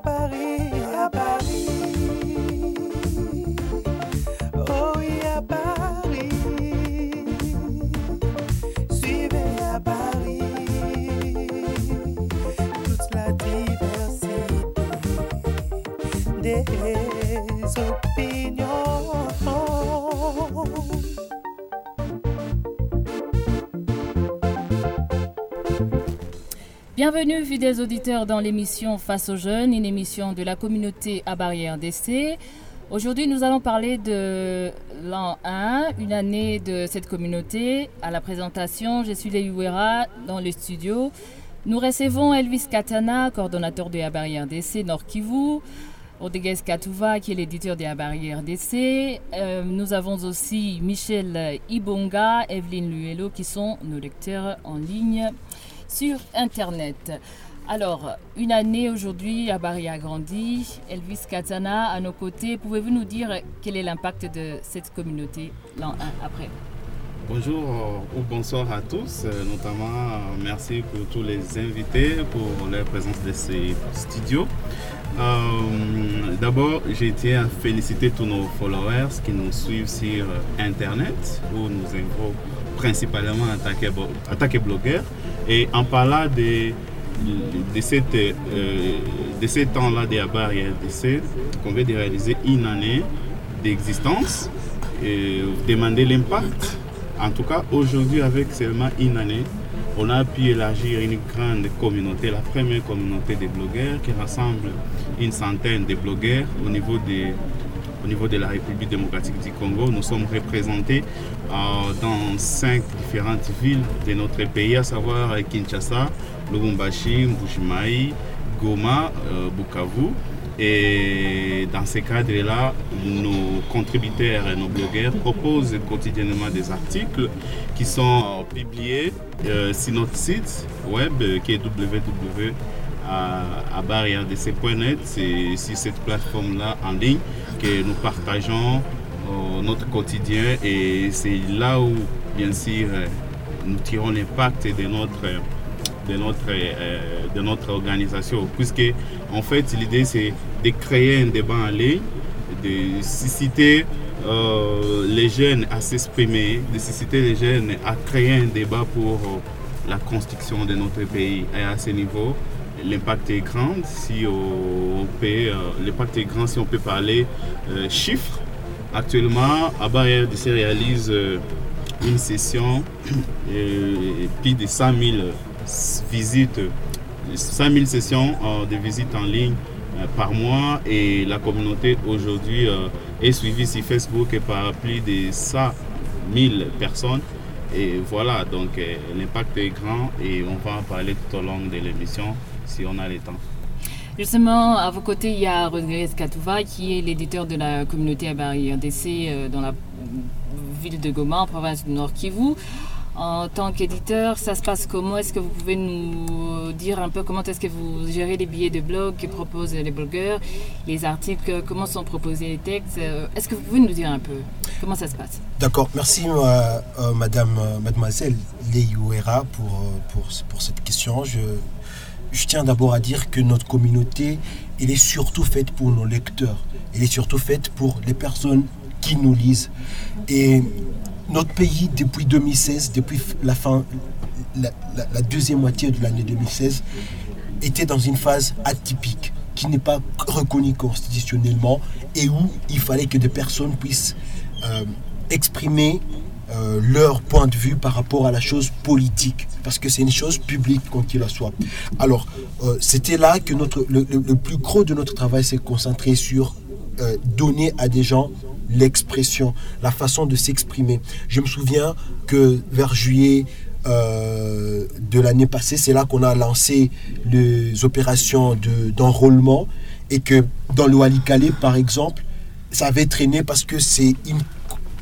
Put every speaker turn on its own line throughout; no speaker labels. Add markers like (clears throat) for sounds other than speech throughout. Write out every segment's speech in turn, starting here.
Paris. Bienvenue, fidèles auditeurs, dans l'émission Face aux jeunes, une émission de la communauté à barrière d'essai. Aujourd'hui, nous allons parler de l'an 1, une année de cette communauté. À la présentation, je suis Léuera dans le studio. Nous recevons Elvis Katana, coordonnateur de la barrière d'essai Nord Kivu. Rodriguez Katouva, qui est l'éditeur de la barrière d'essai. Euh, nous avons aussi Michel Ibonga, Evelyne Luello, qui sont nos lecteurs en ligne sur Internet. Alors, une année aujourd'hui, Abari a grandi. Elvis Katana à nos côtés. Pouvez-vous nous dire quel est l'impact de cette communauté l'an 1 après?
Bonjour ou bonsoir à tous, notamment merci pour tous les invités pour la présence de ces studios. Euh, d'abord, j'ai été à féliciter tous nos followers qui nous suivent sur Internet, où nous avons principalement attaqué, attaqué blogueurs. Et en parlant de, de, cette, euh, de ce temps-là des barrières d'essai, qu'on vient de réaliser une année d'existence et demander l'impact. En tout cas, aujourd'hui, avec seulement une année, on a pu élargir une grande communauté, la première communauté des blogueurs qui rassemble une centaine de blogueurs au niveau des au niveau de la République démocratique du Congo. Nous sommes représentés euh, dans cinq différentes villes de notre pays, à savoir Kinshasa, Lubumbashi, Mbujimaï, Goma, euh, Bukavu. Et dans ces cadres-là, nos contributeurs et nos blogueurs proposent quotidiennement des articles qui sont publiés euh, sur notre site web qui est www. C'est sur cette plateforme-là en ligne que nous partageons euh, notre quotidien et c'est là où, bien sûr, euh, nous tirons l'impact de notre, de, notre, euh, de notre organisation. Puisque, en fait, l'idée, c'est de créer un débat en ligne, de susciter les jeunes à s'exprimer, de susciter les jeunes à créer un débat pour la construction de notre pays. À ce niveau, l'impact est grand si on peut, euh, l'impact est grand si on peut parler euh, chiffres. Actuellement, Abba RDC réalise euh, une session et (clears throat) plus de 100 000 visites, 100 000 sessions de visites en ligne par mois et la communauté aujourd'hui est suivie sur Facebook par plus de 100 000 personnes. Et voilà, donc l'impact est grand et on va en parler tout au long de l'émission si on a le temps.
Justement, à vos côtés, il y a Rodriguez Katouva, qui est l'éditeur de la communauté d'essai euh, dans la ville de Goma, en province du Nord Kivu. En tant qu'éditeur, ça se passe comment? Est-ce que vous pouvez nous dire un peu comment est-ce que vous gérez les billets de blog que proposent les blogueurs, les articles, comment sont proposés les textes? Euh, Est-ce que vous pouvez nous dire un peu comment ça se passe?
D'accord, merci euh, Madame, Mademoiselle Leiouera pour, pour, pour cette question. Je, je tiens d'abord à dire que notre communauté, elle est surtout faite pour nos lecteurs. Elle est surtout faite pour les personnes qui nous lisent. Et notre pays, depuis 2016, depuis la fin, la, deuxième moitié de l'année 2016, était dans une phase atypique qui n'est pas reconnue constitutionnellement et où il fallait que des personnes puissent euh, exprimer euh, leur point de vue par rapport à la chose politique, parce que c'est une chose publique quand il la soit. Alors, euh, c'était là que notre, le, plus gros de notre travail s'est concentré sur euh, donner à des gens l'expression, la façon de s'exprimer. Je me souviens que vers juillet de l'année passée, c'est là qu'on a lancé les opérations d'enrôlement et que dans le Walikale, par exemple, ça avait traîné parce que c'est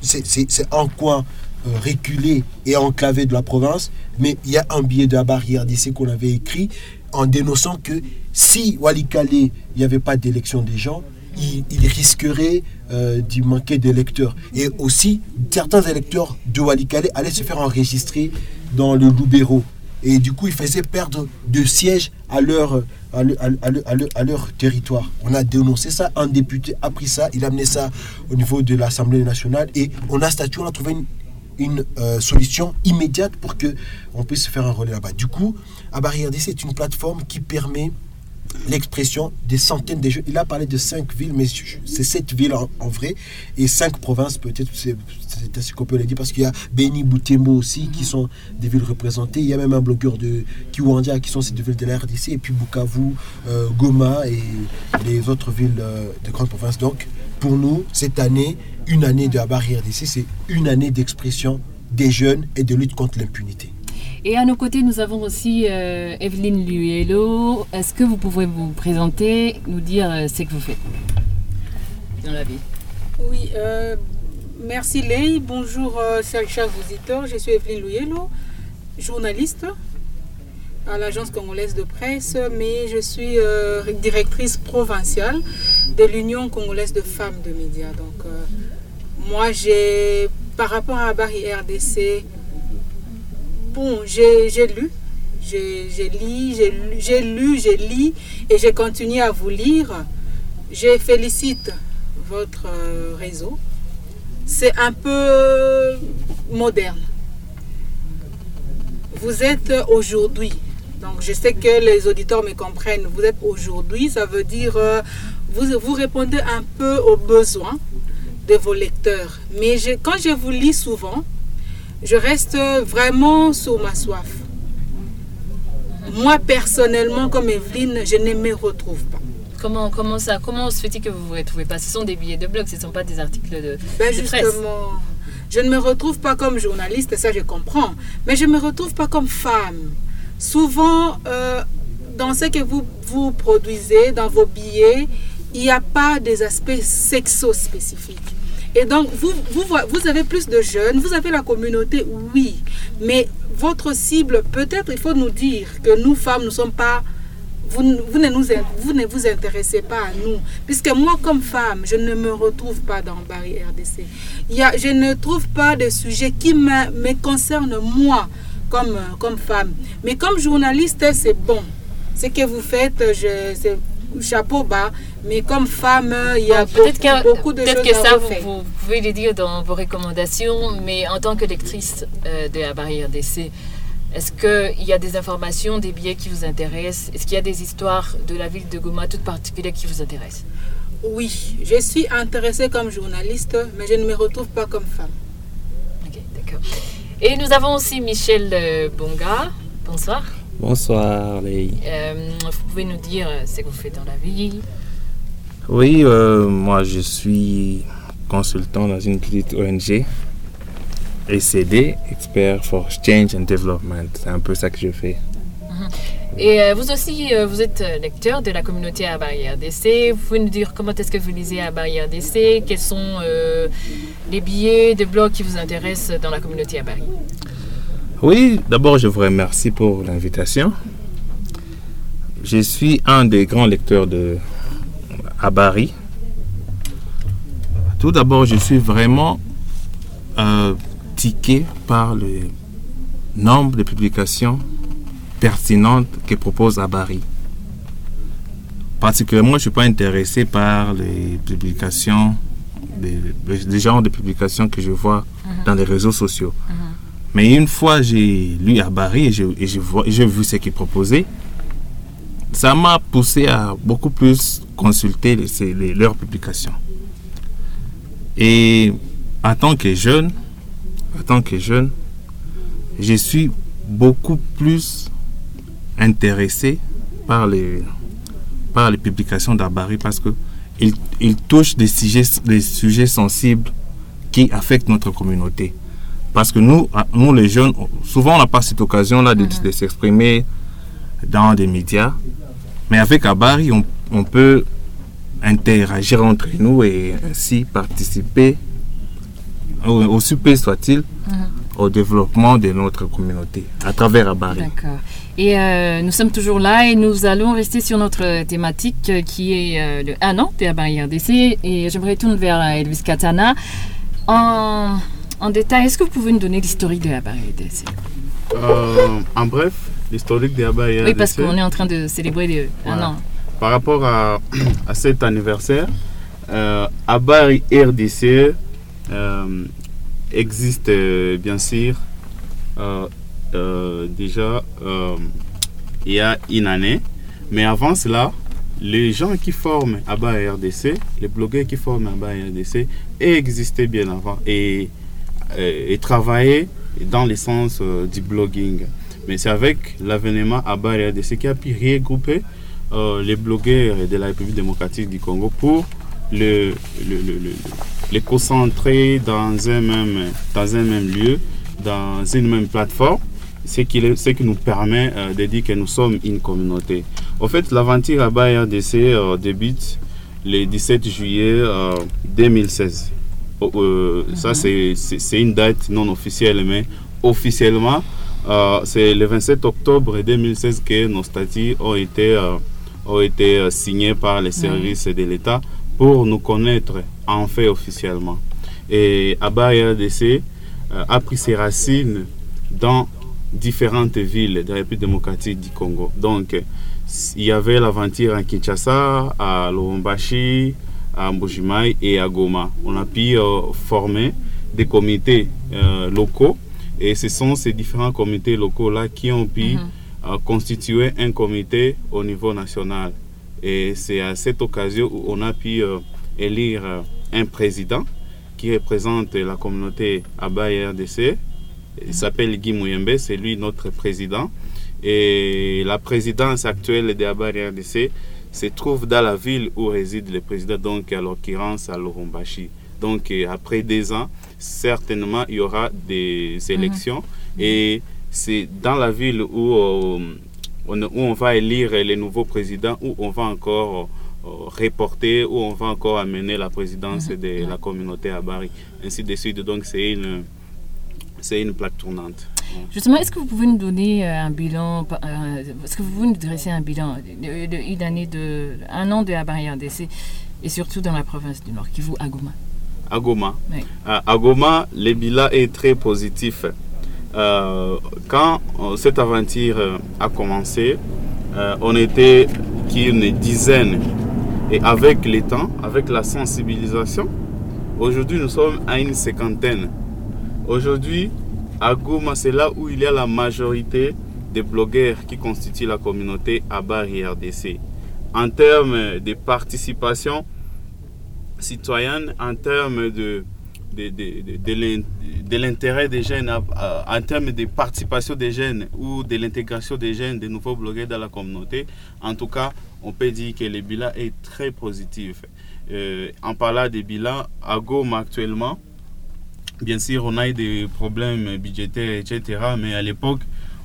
c'est un coin reculé et enclavé de la province, mais il y a un billet de la barrière d'ici qu'on avait écrit en dénonçant que si Walikale, il n'y avait pas d'élection des gens, il, risquerait euh, d'y manquer d'électeurs. Et aussi, certains électeurs de Walikale allaient se faire enregistrer dans le Loubero. Et du coup, ils faisaient perdre de sièges à leur, à leur, à leur, territoire. On a dénoncé ça, un député a pris ça, il a amené ça au niveau de l'Assemblée nationale et on a statué, on a trouvé une, euh, solution immédiate pour que on puisse faire un relais là-bas. Du coup, Abari c'est une plateforme qui permet l'expression des centaines de jeunes. Il a parlé de cinq villes, mais c'est sept villes en, vrai et cinq provinces peut-être. C'est ainsi qu'on peut le dire parce qu'il y a Beni, Boutembo aussi qui sont des villes représentées. Il y a même un blogueur de Kiwandia qui sont ces deux villes de la RDC et puis Bukavu, euh, Goma et les autres villes euh, de grandes provinces. Donc pour nous, cette année, une année de Abari RDC, c'est une année d'expression des jeunes et de lutte contre l'impunité.
Et à nos côtés, nous avons aussi euh, Evelyne Luello. Est-ce que vous pouvez vous présenter, nous dire euh, ce que vous faites dans la vie?
Oui, euh, merci Lei. Bonjour, chers auditeurs. Je suis Evelyne Luello, journaliste à l'agence congolaise de presse, mais je suis directrice provinciale de l'Union congolaise de femmes de médias. Donc, moi, j'ai, par rapport à Barry RDC, bon, j'ai lu, j'ai lu, j'ai lu, j'ai lu et j'ai continué à vous lire. Je félicite votre euh, réseau. C'est un peu moderne. Vous êtes aujourd'hui, donc je sais que les auditeurs me comprennent, vous êtes aujourd'hui, ça veut dire euh, vous, vous répondez un peu aux besoins de vos lecteurs. Mais quand je vous lis souvent, je reste vraiment sous ma soif. Moi, personnellement, comme Evelyne, je ne me retrouve pas.
Comment, comment ça Comment se fait-il que vous ne vous retrouvez pas? Ce sont des billets de blog, ce ne sont pas des articles de,
ben justement, Je ne me retrouve pas comme journaliste, ça je comprends, mais je ne me retrouve pas comme femme. Souvent, euh, dans ce que vous, vous produisez, dans vos billets, il n'y a pas des aspects sexo-spécifiques. Et donc, vous, vous, vous avez plus de jeunes, vous avez la communauté, oui. Mais votre cible, peut-être il faut nous dire que nous, femmes, nous ne sommes pas... Vous, vous, ne nous, vous ne vous intéressez pas à nous. Puisque moi, comme femme, je ne me retrouve pas dans Barry RDC. Il y a, je ne trouve pas de sujet qui me, me concerne moi comme, comme femme. Mais comme journaliste, c'est bon. Ce que vous faites, je, chapeau bas. Mais comme femme, il y a beaucoup, de choses
Peut-être que ça, vous, pouvez le dire dans vos recommandations, mais en tant que lectrice euh, de la barrière d'essai, est-ce qu'il y a des informations, des billets qui vous intéressent? Est-ce qu'il y a des histoires de la ville de Goma toutes particulières qui vous intéressent?
Oui, je suis intéressée comme journaliste, mais je ne me retrouve pas comme femme.
Ok, d'accord. Et nous avons aussi Michel euh, Bonga. Bonsoir.
Bonsoir, les.
Euh, vous pouvez nous dire euh, ce que vous faites dans la vie
Oui, euh, moi je suis consultant dans une petite ONG, ECD, Expert for Change and Development. C'est un peu ça que je fais.
Mhm. Et vous aussi, vous êtes lecteur de la communauté à Barrière d'essai. Vous pouvez nous dire comment est-ce que vous lisez à Barrière d'essai Quels sont les billets de blogs qui vous intéressent dans la communauté à Barrière?
Oui, d'abord, je vous remercie pour l'invitation. Je suis un des grands lecteurs de Abari. Tout d'abord, je suis vraiment euh, tiqué par le nombre de publications pertinentes que propose Abari. Particulièrement, je ne suis pas intéressé par les publications, les, genres de publications que je vois mhm. dans les réseaux sociaux. Mhm. Mais une fois j'ai lu Abari et j'ai vu ce qu'il proposait, ça m'a poussé à beaucoup plus consulter leurs publications. Et en tant que jeune, tant que jeune, je suis beaucoup plus intéressé par les, publications d'Abari parce que il, des sujets sensibles qui affectent notre communauté. Parce que nous, ah, nous les jeunes, souvent on n'a pas cette occasion-là de, mhm. s'exprimer dans des médias. Mais avec Abari, on, peut interagir entre nous et ainsi participer, aussi peu soit-il, mhm. au développement de notre communauté à travers Abari.
D'accord. Et euh, nous sommes toujours là et nous allons rester sur notre thématique euh, qui est euh, le 1 an de Abari RDC. Et j'aimerais tourner vers Elvis Katana. En en détail. Est-ce que vous pouvez nous donner l'historique de la barrière
euh, En bref, l'historique des Abba
Oui, parce qu'on est en train de célébrer les, un an.
Par rapport à, (clears throat) à cet anniversaire, euh, Abba RDC euh, existe euh, bien sûr euh, euh, déjà il y a une année. Mais avant cela, les gens qui forment ABBA RDC, les blogueurs qui forment ABBA RDC, existaient bien avant et, et, et travaillaient dans le sens euh, du blogging. Mais c'est avec l'avènement ABBA RDC qui a pu regrouper euh, les blogueurs de la République démocratique du Congo pour le, le, le, le- les concentrer dans un, même, dans un même lieu, dans une même plateforme, ce qui, ce qui nous permet euh, de dire que nous sommes une communauté. En fait, l'aventure ABBA RDC euh, débute le 17 juillet euh, 2016. Oh, euh, Ça, c'est- c'est c'est une date non officielle, mais officiellement, euh, c'est le 27 octobre 2016 que nos statuts ont été, euh, ont été signés par les services de l'État pour nous connaître en fait officiellement. Et ABBA RDC a pris ses racines dans différentes villes de la République démocratique du Congo. Donc, il y avait l'aventure à Kinshasa, à Lubumbashi, à Mbujimai et à Goma. On a pu euh, former des comités euh, locaux et ce sont ces différents comités locaux-là qui ont pu euh, constituer un comité au niveau national. Et c'est à cette occasion où on a pu élire un président qui représente la communauté Abba RDC. Il s'appelle Guy Mouyembe, c'est lui notre président. Et la présidence actuelle de Abba RDC se trouve dans la ville où réside le président, donc à l'occurrence à Lorumbashi. Donc euh, après deux ans, certainement il y aura des élections et c'est dans la ville où, euh, on, où on va élire les nouveaux présidents, où on va encore euh, reporter, où on va encore amener la présidence de la communauté à Bari, ainsi de suite. Donc c'est une, c'est une plaque tournante.
Justement, est-ce que vous pouvez nous donner euh, un bilan, euh, est-ce que vous pouvez nous dresser un bilan de, de- une année de, un an de la barrière d'essai et surtout dans la province du Nord, Kivu, à Goma?
À Goma.
Oui.
À, à Goma, le bilan est très positif. Euh, quand euh, cette aventure euh, a commencé, euh, on était qu'une dizaine. Et avec le temps, avec la sensibilisation, aujourd'hui nous sommes à une cinquantaine. Aujourd'hui, à Goma, c'est là où il y a la majorité des blogueurs qui constituent la communauté à Bari RDC. En termes de participation, citoyenne en termes de, de, de, de- de l'in- de l'intérêt des jeunes, en termes de participation des jeunes ou de l'intégration des jeunes, des nouveaux blogueurs dans la communauté. En tout cas, on peut dire que le bilan est très positif. Euh, en parlant des bilans, à Goma actuellement, bien sûr, on a eu des problèmes budgétaires, etc. Mais à l'époque,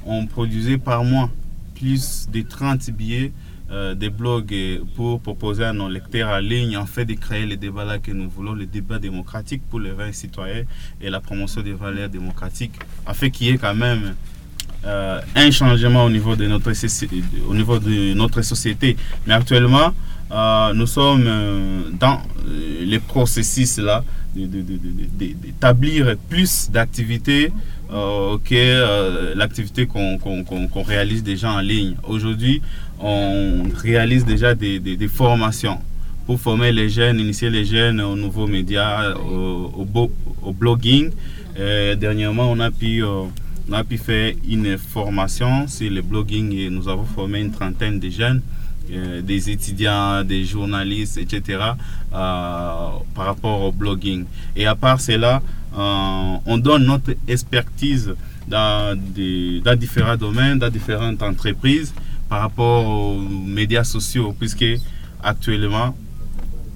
on produisait par mois plus de 30 billets euh, des blogs euh, pour proposer à nos lecteurs en ligne, en fait, de créer le débat là que nous voulons, le débat démocratique pour les vrais citoyens et la promotion des valeurs démocratiques, afin qu'il y ait quand même euh, un changement au niveau de notre, au niveau de notre société. Mais actuellement, euh, nous sommes euh, dans euh, les processus là d'établir plus d'activités que l'activité qu'on réalise déjà en ligne. Aujourd'hui, on réalise déjà des, formations pour former les jeunes, initier les jeunes aux nouveaux médias, au, blogging. Dernièrement, on a pu on a pu faire une formation sur le blogging et nous avons formé une trentaine de jeunes, euh, des étudiants, des journalistes, etc., euh, par rapport au blogging. Et à part cela, euh, on donne notre expertise dans, différents domaines, dans différentes entreprises par rapport aux médias sociaux, puisque actuellement,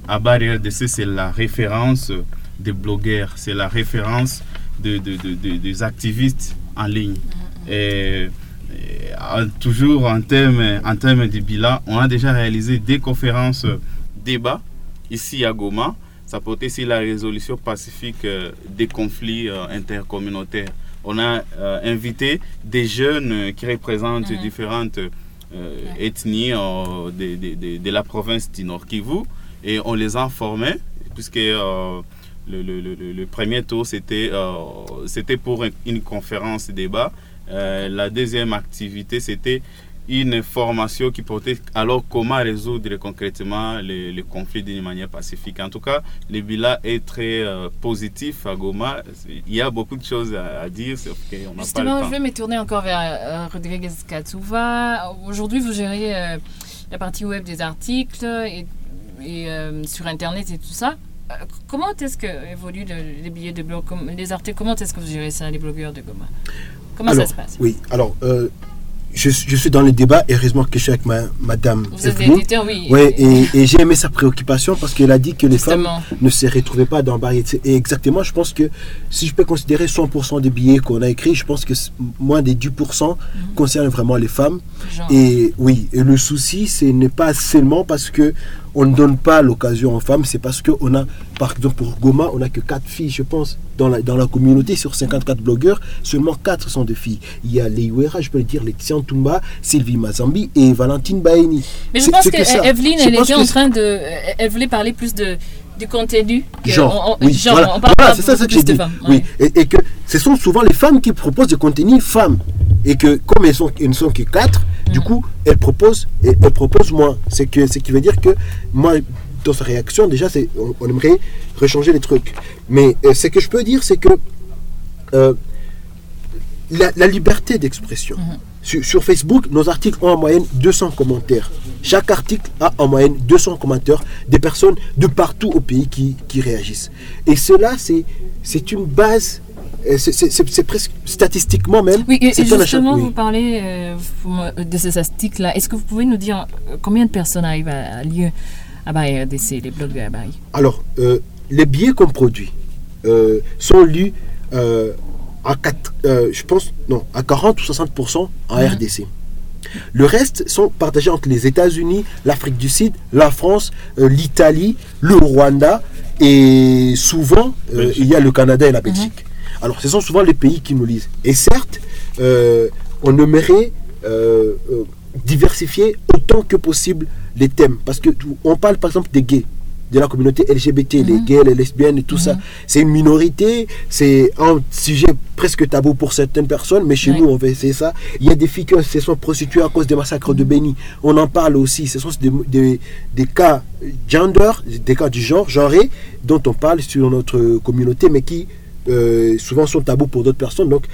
Abba RDC, c'est la référence des blogueurs, c'est la référence de, de- de- de- des activistes en ligne. Et en- toujours en termes, en de bilan, on a déjà réalisé des conférences débats ici à Goma. Ça portait sur la résolution pacifique euh, des conflits euh, intercommunautaires. On a euh, invité des jeunes euh, qui représentent différentes euh, ethnies euh, de, de- de- de la province du Nord Kivu et on les a formés puisque euh, le, le- le- le- le premier tour c'était euh, c'était pour un- une conférence débat Euh, la deuxième activité, c'était une formation qui portait alors comment résoudre concrètement les, les conflits d'une manière pacifique. En tout cas, le bilan est très euh, positif à Goma. Il y a beaucoup de choses à, à dire, sauf pas
Justement, je vais me tourner encore vers euh, Rodriguez Katsuva. Aujourd'hui, vous gérez euh, la partie web des articles et, et, euh, sur Internet et tout ça. Comment est-ce que évoluent le- les billets de blog, les articles Comment est-ce que vous gérez ça, les blogueurs de Goma? Comment
alors,
ça se passe
Oui, alors, euh, je, je suis dans les débats, et heureusement que je suis avec ma, Madame
Vous êtes éditeur, oui.
Ouais, et, et j'ai aimé sa préoccupation parce qu'elle a dit que les femmes ne se retrouvaient pas dans Barrière. Et exactement, je pense que si je peux considérer 100% des billets qu'on a écrits, je pense que moins des 10% concernent vraiment les femmes.
Genre.
Et oui, et le souci, ce n'est pas seulement parce que on ne donne pas l'occasion aux femmes, c'est parce qu'on a, par exemple pour Goma, on n'a que 4 filles, je pense, dans la, dans la communauté, sur 54 blogueurs, seulement 4 sont des filles. Il y a Leiwera, je peux le dire, Lexian Tumba, Sylvie Mazambi et Valentine Baeni.
Mais je pense que,
ça.
Evelyne, elle était
que
en train de. Elle voulait parler plus de, du contenu.
Genre,
on- on-
oui,
genre,
voilà,
on parle
Voilà,
pas
c'est ça,
beaucoup
que j'ai dit.
femmes.
Oui,
ouais.
et, et que ce sont souvent les femmes qui proposent des contenus femmes. Et que comme elles, sont, elles ne sont que quatre, du
Mm.
coup, elles proposent, et elles proposent moins. C'est que, ce qui veut dire que moi, dans sa réaction, déjà, c'est, on, on aimerait rechanger les trucs. Mais euh, ce que je peux dire, c'est que euh, la, la liberté d'expression.
Mm-hmm.
Sur, sur Facebook, nos articles ont en moyenne 200 commentaires. Chaque article a en moyenne 200 commentaires des personnes de partout au pays qui, qui réagissent. Et cela, c'est, une base, euh, c'est, presque statistiquement même.
Oui, et, justement,
oui.
vous parlez euh, vous- de ces articles-là. Est-ce que vous pouvez nous dire euh, combien de personnes arrivent à, à lire à RDC, les blogs de Barry
Alors, euh, les billets qu'on produit euh, sont lus euh, à, quatre- euh, je pense, non, à 40 ou 60% en
Mhm.
RDC. Le reste sont partagés entre les États-Unis, l'Afrique du Sud, la France, euh, l'Italie, le Rwanda et souvent euh, il y a le Canada et la Belgique. Alors ce sont souvent les pays qui nous lisent. Et certes, euh, on aimerait diversifier autant que possible les thèmes. Parce que on parle par exemple des gays, de la communauté LGBT, les gays, les lesbiennes et tout ça. C'est une minorité, c'est un sujet presque tabou pour certaines personnes, mais chez nous on va essayer ça. Il y a des filles qui se sont prostituées à cause des massacres de Béni. On en parle aussi. Ce sont des, des, des cas gender, des cas du genre, genré, dont on parle sur notre communauté, mais qui euh, souvent sont tabous pour d'autres personnes. Donc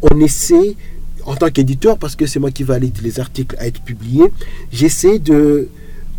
on essaie en tant qu'éditeur, parce que c'est moi qui valide les articles à être publiés, j'essaie de,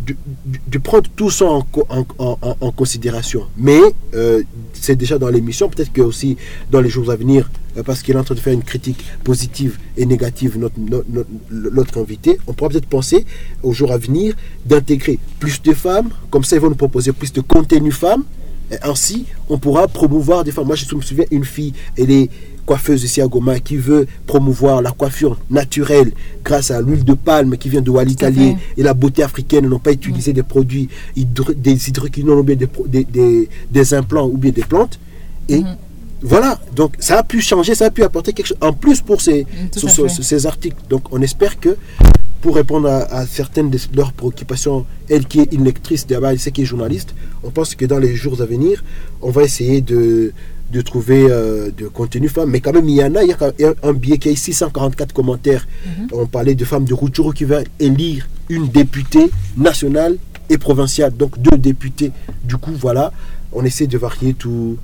de, prendre tout ça en, co- en, en- en- en considération. Mais euh, c'est déjà dans l'émission, peut-être que aussi dans les jours à venir, euh, parce qu'il est en train de faire une critique positive et négative, notre, notre, notre- invité, on pourra peut-être penser aux jours à venir d'intégrer plus de femmes, comme ça ils vont nous proposer plus de contenu femmes, et ainsi, on pourra promouvoir des femmes. Moi, je me souviens, une fille, elle est coiffeuse ici à Goma, qui veut promouvoir la coiffure naturelle grâce à l'huile de palme qui vient de Walitalier et la beauté africaine, n'ont pas utilisé des produits, hydro- des hydroquinones ou bien des, des, des- des implants ou bien des plantes. Et
Mhm.
voilà, donc ça a pu changer, ça a pu apporter quelque chose en plus pour ces, sur
fait.
ces articles. Donc on espère que pour répondre à, à certaines de leurs préoccupations, elle qui est une lectrice d'abord, elle sait qui est journaliste, on pense que dans les jours à venir, on va essayer de, de trouver euh, de contenu femmes. Mais quand même, il y en a, il y a un billet qui a 644 commentaires. On parlait de femmes de Rutshuru qui va élire une députée nationale et provinciale, donc deux députés. Du coup, voilà, on essaie de varier tout,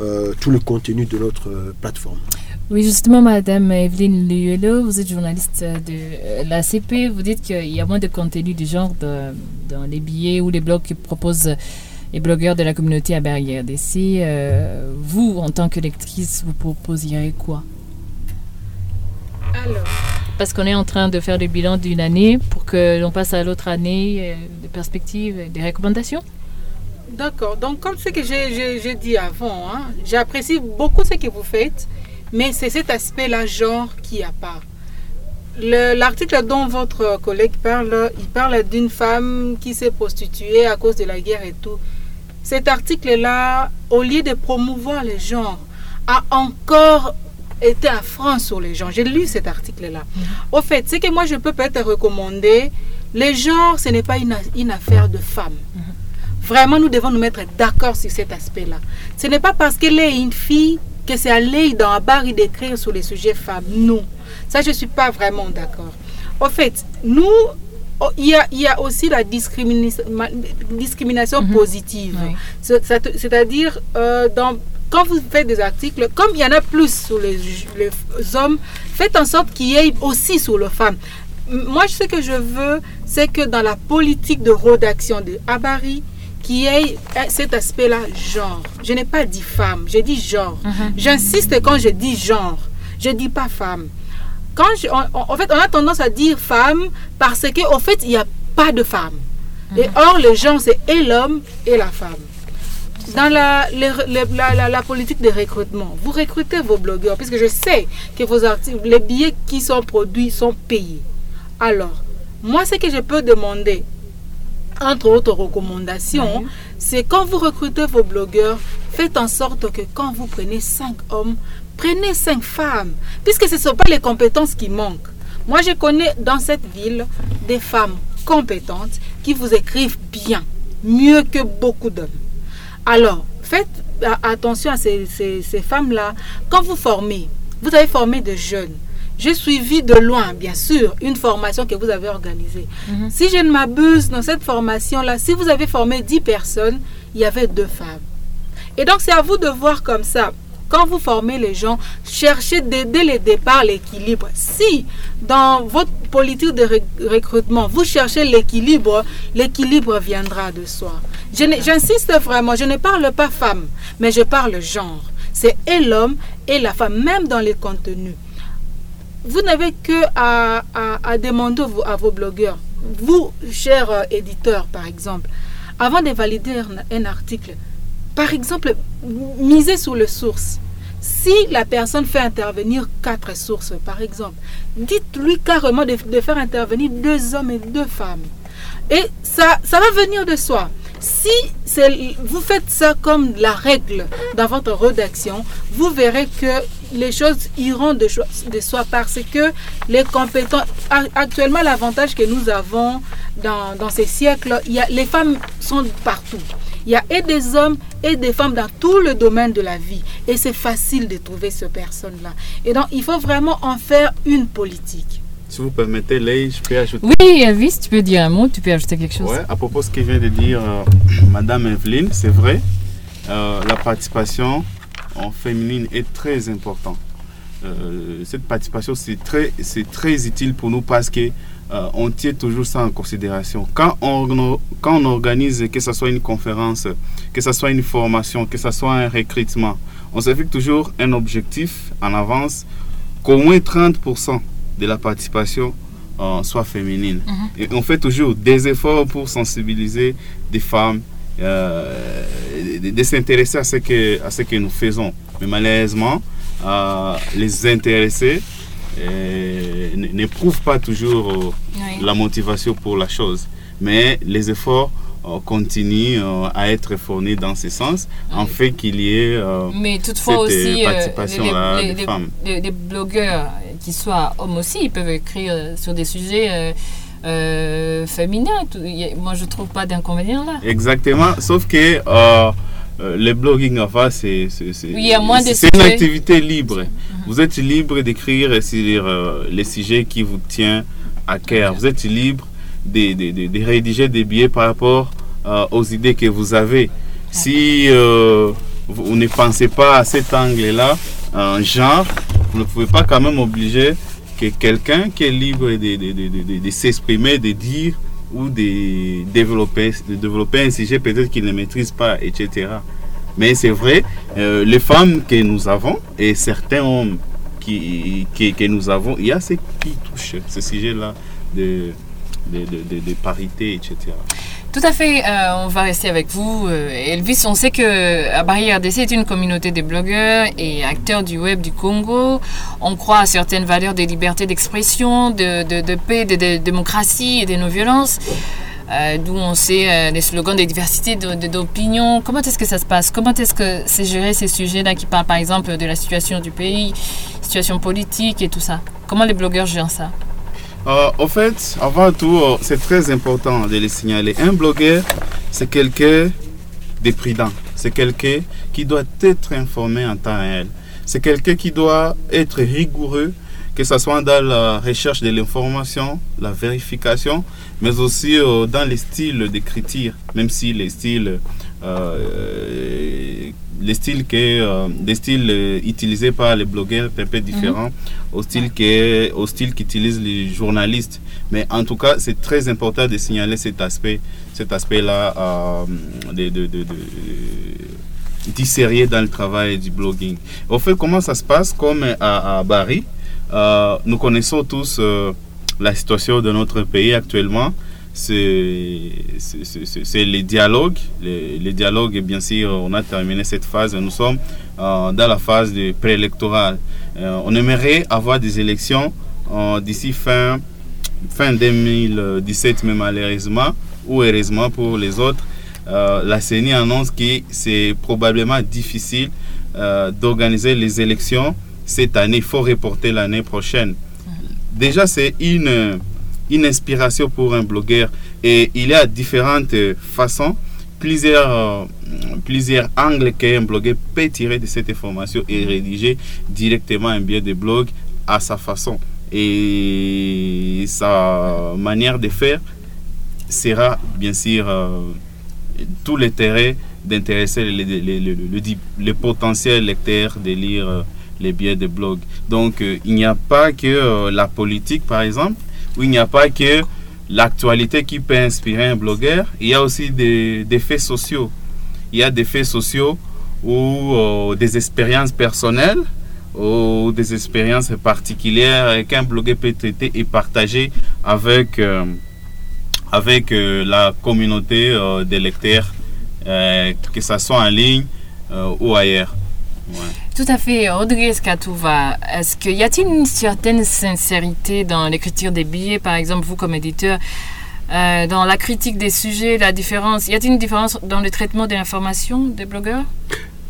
euh, tout le contenu de notre euh, plateforme.
Oui, justement, Madame Evelyne Luyelo, vous êtes journaliste de euh, la CP. Vous dites qu'il y a moins de contenu du genre de- dans les billets ou les blogs que proposent les blogueurs de la communauté à Barrière DC. Euh, vous, en tant que lectrice, vous proposeriez quoi?
Alors,
Parce qu'on est en train de faire le bilan d'une année pour que l'on passe à l'autre année, euh, des perspectives, des recommandations.
D'accord. Donc, comme ce que j'ai- dit avant, hein, j'apprécie beaucoup ce que vous faites, mais c'est cet aspect-là, genre, qui a pas. Le- L'article dont votre collègue parle, il parle d'une femme qui s'est prostituée à cause de la guerre et tout. Cet article-là, au lieu de promouvoir les genres, a encore été à franc sur les genres. J'ai lu cet article-là. Au fait, ce que moi je peux peut-être recommander, les genres, ce n'est pas une, affaire de femmes. Vraiment, nous devons nous mettre d'accord sur cet aspect-là. Ce n'est pas parce qu'elle est une fille que c'est l'œil dans la barre d'écrire sur les sujets femmes. Non. Ça, je ne suis pas vraiment d'accord. Au fait, nous, oh, il y, a, il y a aussi la discrimination, discrimination
Mhm.
positive.
Oui.
C'est-à-dire, euh, dans- quand vous faites des articles, comme il y en a plus sur les, les hommes, faites en sorte qu'il y ait aussi sur les femmes. Moi, ce que je veux, c'est que dans la politique de rédaction de Habari, qu'il y ait euh, cet aspect-là, genre. Je n'ai pas dit femme, j'ai dit genre.
Mhm.
J'insiste quand je dis genre, je dis pas femme. Quand je- on- en fait, on a tendance à dire femme parce qu'au fait, il n'y a pas de femme. Et or, le genre, c'est et l'homme et la femme. Dans la, les- les- la, la- la politique de recrutement, vous recrutez vos blogueurs, puisque je sais que vos articles, les billets qui sont produits sont payés. Alors, moi, ce que je peux demander, entre autres recommandations,
Oui.
c'est quand vous recrutez vos blogueurs, faites en sorte que quand vous prenez cinq hommes, prenez cinq femmes, puisque ce ne sont pas les compétences qui manquent. Moi, je connais dans cette ville des femmes compétentes qui vous écrivent bien, mieux que beaucoup d'hommes. Alors, faites attention à ces, ces- ces femmes-là. Quand vous formez, vous avez formé des jeunes. J'ai suivi de loin, bien sûr, une formation que vous avez organisée.
Mhm.
Si je ne m'abuse, dans cette formation-là, si vous avez formé 10 personnes, il y avait deux femmes. Et donc, c'est à vous de voir comme ça. Quand vous formez les gens, cherchez dès, le départ l'équilibre. Si dans votre politique de recrutement, vous cherchez l'équilibre, l'équilibre viendra de soi. J'insiste vraiment, je ne parle pas femme, mais je parle genre. C'est et l'homme et la femme, même dans les contenus. Vous n'avez que à, demander à vos blogueurs, vous, chers euh, éditeurs, par exemple, avant de valider un article, par exemple, misez sur les sources. Si la personne fait intervenir quatre sources, par exemple, dites-lui carrément de, faire intervenir deux hommes et deux femmes. Et ça, va venir de soi. Si vous faites ça comme la règle dans votre rédaction, vous verrez que les choses iront de, soi parce que les compétences. a- Actuellement, l'avantage que nous avons dans, ces siècles, les femmes sont partout. Il y a et des hommes et des femmes dans tout le domaine de la vie. Et c'est facile de trouver ces personnes-là. Et donc, il faut vraiment en faire une politique.
Si vous permettez, Leï, je peux ajouter.
Oui, Elvis, tu peux dire un mot, tu peux ajouter quelque chose.
Ouais, à propos de ce que vient de dire euh, Madame Evelyne, c'est vrai, euh, la participation en féminine est très importante. Euh, cette participation, c'est très, c'est très utile pour nous parce que euh, on tient toujours ça en considération. Quand on, quand on organise, que ce soit une conférence, que ce soit une formation, que ce soit un recrutement, on se fixe toujours un objectif en avance qu'au moins 30% de la participation euh, soit féminine. Et on fait toujours des efforts pour sensibiliser des femmes, euh, de, de s'intéresser à, ce que, à ce que nous faisons. Mais malheureusement, les intéressés n'éprouvent pas toujours euh,
Oui.
la motivation pour la chose. Mais les efforts euh, continuent euh, à être fournis dans ce sens, en fait qu'il y ait... euh,
Mais toutefois
cette, euh,
aussi,
participation-là
les,
des
les-
femmes.
les blogueurs qui soient hommes aussi, ils peuvent écrire sur des sujets féminins. Tout- il y a- Moi, je trouve pas d'inconvénient là.
Exactement, sauf que euh, le blogging, enfin, c'est une activité libre. Vous êtes libre d'écrire sur euh, les sujets qui vous tiennent à cœur. Vous êtes libre de, de- de- de rédiger des billets par rapport euh, aux idées que vous avez. Si euh, vous, ne pensez pas à cet angle-là, un genre, vous ne pouvez pas quand même obliger que quelqu'un qui est libre de s'exprimer, de dire ou de développer, de développer un sujet peut-être qu'il ne maîtrise pas, etc. Mais c'est vrai, euh, les femmes que nous avons et certains hommes qui, qui- que nous avons, il y a ce qui touchent ce sujet-là de- de- de parité, etc.
Tout à fait, euh, on va rester avec vous. euh, Elvis, on sait que à Barrière RDC est une communauté de blogueurs et acteurs du web du Congo. On croit à certaines valeurs de liberté d'expression, de, paix, de, démocratie et de non-violence. Euh, D'où on sait euh, les slogans de diversité de- de- d'opinion. Comment est-ce que ça se passe? Comment est-ce que c'est géré ces sujets-là qui parlent par exemple de la situation du pays, situation politique et tout ça? Comment les blogueurs gèrent ça?
Euh, au fait, avant tout, euh, c'est très important de le signaler. Un blogueur, c'est quelqu'un de prudent. C'est quelqu'un qui doit être informé en temps réel. c'est quelqu'un qui doit être rigoureux, que ce soit dans la recherche de l'information, la vérification, mais aussi euh, dans les styles d'écriture, même si les styles, les styles, que, euh, les styles euh, utilisés par les blogueurs sont un peu différents au style que, au style qu'utilisent les journalistes. Mais en tout cas, c'est très important de signaler cet aspect, cet aspect-là euh, de, de, dans le travail du blogging. Au fait, comment ça se passe? Comme à, à Bari, euh, nous connaissons tous euh, la situation de notre pays actuellement. C'est les dialogues. Les, les dialogues, et bien sûr, on a terminé cette phase. Nous sommes euh, dans la phase de préélectorale. Euh, on aimerait avoir des élections euh, d'ici fin, fin 2017, mais malheureusement, ou heureusement pour les autres, euh, la CENI annonce que c'est probablement difficile d'organiser les élections cette année. Il faut reporter l'année prochaine. Déjà, c'est une, une inspiration pour un blogueur et il y a différentes euh, façons, plusieurs, euh, plusieurs angles qu'un blogueur peut tirer de cette information et rédiger directement un billet de blog à sa façon. Et sa manière de faire sera bien sûr euh, tout l'intérêt d'intéresser les, les, les, les- le- le potentiel lecteur de lire les biais de blog. Donc il n'y a pas que la politique par exemple, ou il n'y a pas que l'actualité qui peut inspirer un blogueur, il y a aussi des, faits sociaux. Il y a des faits sociaux ou euh, des expériences personnelles ou des expériences particulières qu'un blogueur peut traiter et partager avec, euh, euh, la communauté des lecteurs, que ce soit en ligne ou ailleurs.
Tout à fait. Rodriguez Catouva, est-ce qu'il y a-t-il une certaine sincérité dans l'écriture des billets, par exemple, vous comme éditeur, euh, dans la critique des sujets, la différence Y a-t-il une différence dans le traitement de l'information des blogueurs?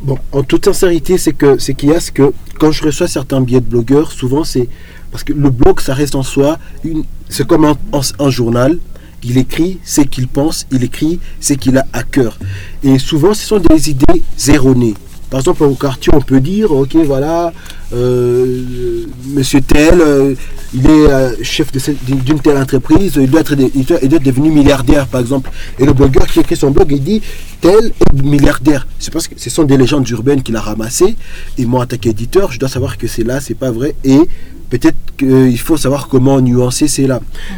Bon, en toute sincérité, c'est que c'est qu'il y a ce que quand je reçois certains billets de blogueurs, souvent c'est parce que le blog, ça reste en soi une, c'est comme un, un- un journal. Il écrit ce qu'il pense, il écrit ce qu'il a à cœur. Et souvent, ce sont des idées erronées. Par exemple, au quartier, on peut dire, ok, voilà, euh, Monsieur tel, euh, il est euh, chef d'une telle entreprise, il doit, être, devenu milliardaire, par exemple. Et le blogueur qui écrit son blog, il dit, tel est milliardaire. C'est parce que ce sont des légendes urbaines qu'il a ramassées. Et moi, en tant je dois savoir que c'est là, c'est pas vrai. Peut-être qu'il faut savoir comment nuancer.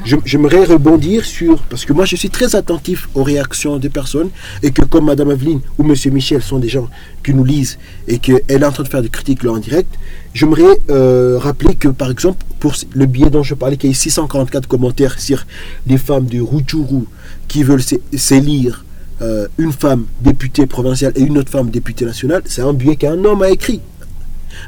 Je- J'aimerais rebondir sur, parce que moi je suis très attentif aux réactions des personnes et que comme Madame Aveline ou Monsieur Michel sont des gens qui nous lisent et qu'elle est en train de faire des critiques là en direct, j'aimerais euh, rappeler que par exemple pour le billet dont je parlais, qu'il y a eu 644 commentaires sur des femmes de Rutshuru qui veulent s'élire euh, une femme députée provinciale et une autre femme députée nationale, c'est un billet qu'un homme a écrit.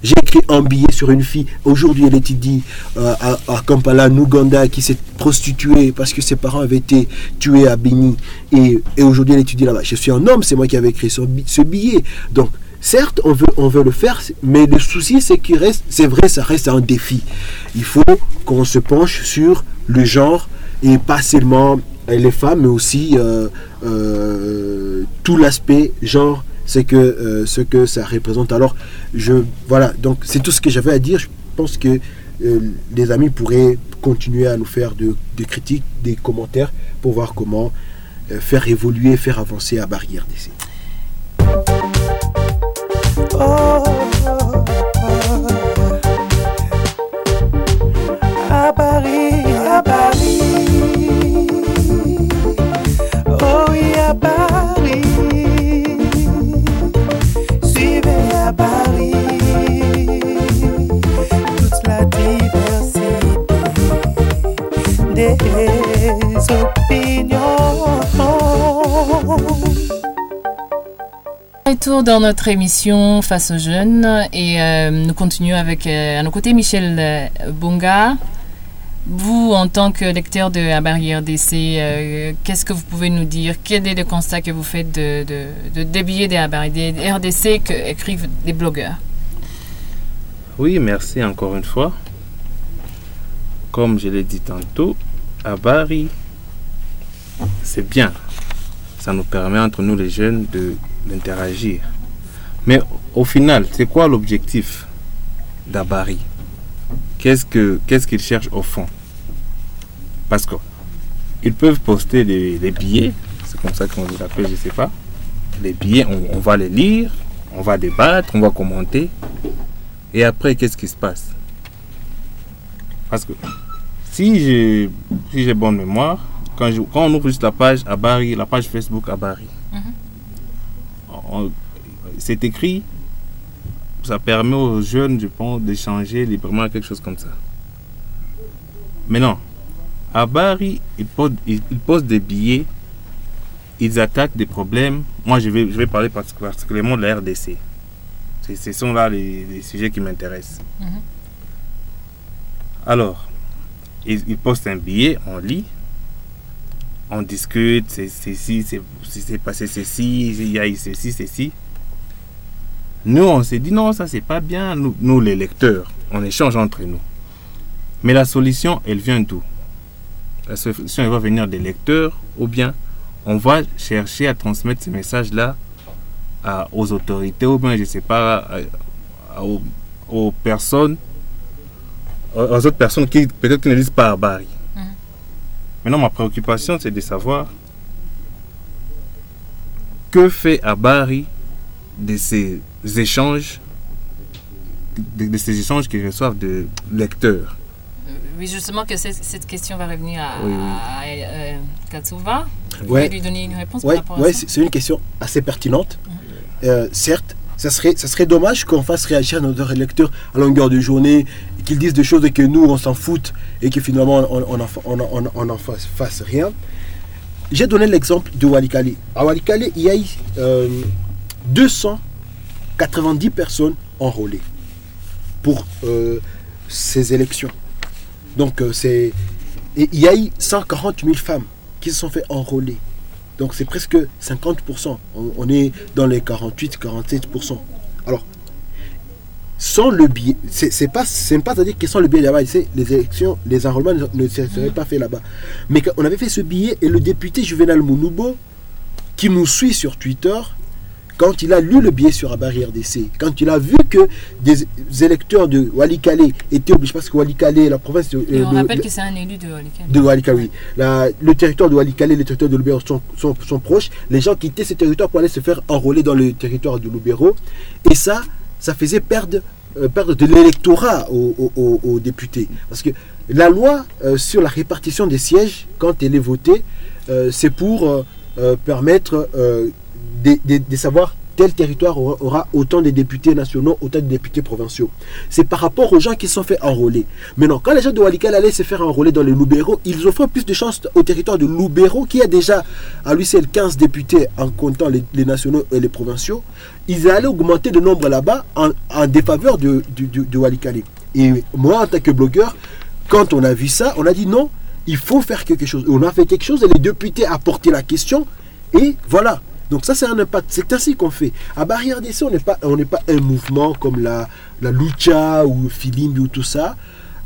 J'ai écrit un billet sur une fille. Aujourd'hui, elle étudie euh, à, Kampala, en Ouganda, qui s'est prostituée parce que ses parents avaient été tués à Beni. Et, et aujourd'hui, elle étudie là-bas. Je suis un homme, c'est moi qui avais écrit ce, bi- ce billet. Donc, certes, on veut, on veut le faire, mais le souci, c'est qu'il reste, c'est vrai, ça reste un défi. Il faut qu'on se penche sur le genre et pas seulement euh, les femmes, mais aussi euh, tout l'aspect genre c'est que euh, ce que ça représente. Alors, je voilà, donc c'est tout ce que j'avais à dire. Je pense que euh, les amis pourraient continuer à nous faire de- des critiques, des commentaires pour voir comment euh, faire évoluer, faire avancer à barrière d'essai.
à.
Retour dans notre émission Face aux jeunes et euh, nous continuons avec euh, à nos côtés Michel euh, Bonga. Vous, en tant que lecteur de la barrière d'essai, euh, qu'est-ce que vous pouvez nous dire? Quel est le constat que vous faites de, de, de, des billets de la des RDC que écrivent des blogueurs?
Oui, merci encore une fois. Comme je l'ai dit tantôt, à Bari, c'est bien. Ça nous permet entre nous les jeunes d'interagir. Mais au final, c'est quoi l'objectif d'Abari, qu'est-ce que qu'est-ce qu'ils cherchent au fond? Parce que ils peuvent poster des, des billets, c'est comme ça qu'on les appelle, je sais pas. Les billets, on, on va les lire, on va débattre, on va commenter. Et après, qu'est-ce qui se passe? Parce que si j'ai si j'ai bonne mémoire, quand, je- quand on ouvre juste la page à Barry, la page Facebook à Barry,
Mhm.
c'est écrit, ça permet aux jeunes, je pense, d'échanger librement quelque chose comme ça. Mais non, à Barry, ils posent, ils, ils posent des billets, ils attaquent des problèmes. Moi, je vais, je vais parler partic- particulièrement de la RDC. Ce sont là les, les sujets qui m'intéressent.
Mhm.
Alors, ils, ils postent un billet, on lit, on discute, c'est ceci, c'est passé ceci, il y a ceci, ceci. Nous, on s'est dit non, ça c'est pas bien. Nous, nous, les lecteurs, on échange entre nous. Mais la solution, elle vient d'où? La solution, elle va venir des lecteurs ou bien on va chercher à transmettre ces messages-là aux autorités ou bien, je sais pas, à- à- aux, aux personnes, aux aux autres personnes qui peut-être ne lisent pas à Bari.
Mhm.
Maintenant, ma préoccupation, c'est de savoir que fait Abari de ces échanges, de, de ces échanges qu'ils reçoivent de lecteurs.
Euh, Oui, justement, que cette, question va revenir à,
Oui, oui.
à, euh, Katsuva. Vous
Ouais.
lui donner une réponse
Ouais,
par rapport
ouais,
à ça
c'est une question assez pertinente. Euh, certes, ça serait, ça serait dommage qu'on fasse réagir nos lecteurs à longueur de journée, qu'ils disent des choses et que nous, on s'en fout et que finalement, on on en fa- on on fasse, fasse rien. J'ai donné l'exemple de Walikale. À Walikale, il y a eu euh, 290 personnes enrôlées pour ces élections. Donc, euh, c'est. Il y a eu 140 000 femmes qui se sont fait enrôler. Donc c'est presque 50%. On, est dans les 48-47%. Alors, sans le billet, c'est pas, pas à dire que sans le billet là-bas, les élections, les enrôlements ne, ne se seraient pas faits là-bas. Mais on avait fait ce billet et le député Juvenal Mounoubo, qui nous suit sur Twitter, quand il a lu le billet sur Abari RDC, quand il a vu que des électeurs de Walikale étaient obligés, parce que Walikale, la province de,
Et
euh,
on
le-
rappelle
le-
que c'est un élu de Walikale.
de Walikale, oui. La- le territoire de Walikale et le territoire de Lubero sont, sont, sont proches. Les gens quittaient ce territoire pour aller se faire enrôler dans le territoire de Lubero. Et ça, ça faisait perdre, euh, perdre de l'électorat aux, aux- aux- aux députés. Parce que la loi euh, sur la répartition des sièges, quand elle est votée, euh, c'est pour permettre de, savoir tel territoire aura, autant de députés nationaux, autant de députés provinciaux. C'est par rapport aux gens qui sont fait enrôler. Maintenant, quand les gens de Walikale allaient se faire enrôler dans le Loubero, ils offraient plus de chances au territoire de Loubero, qui a déjà à lui seul 15 députés en comptant les, les nationaux et les provinciaux. Ils allaient augmenter le nombre là-bas en, défaveur de, de, de- Walikale. Et moi, en tant que blogueur, quand on a vu ça, on a dit non, il faut faire quelque chose. On a fait quelque chose et les députés a porté la question et voilà. Donc ça c'est un impact. C'est ainsi qu'on fait. À Barrière DC, on n'est pas, on n'est pas un mouvement comme la, la Lucha ou Filimbi ou tout ça,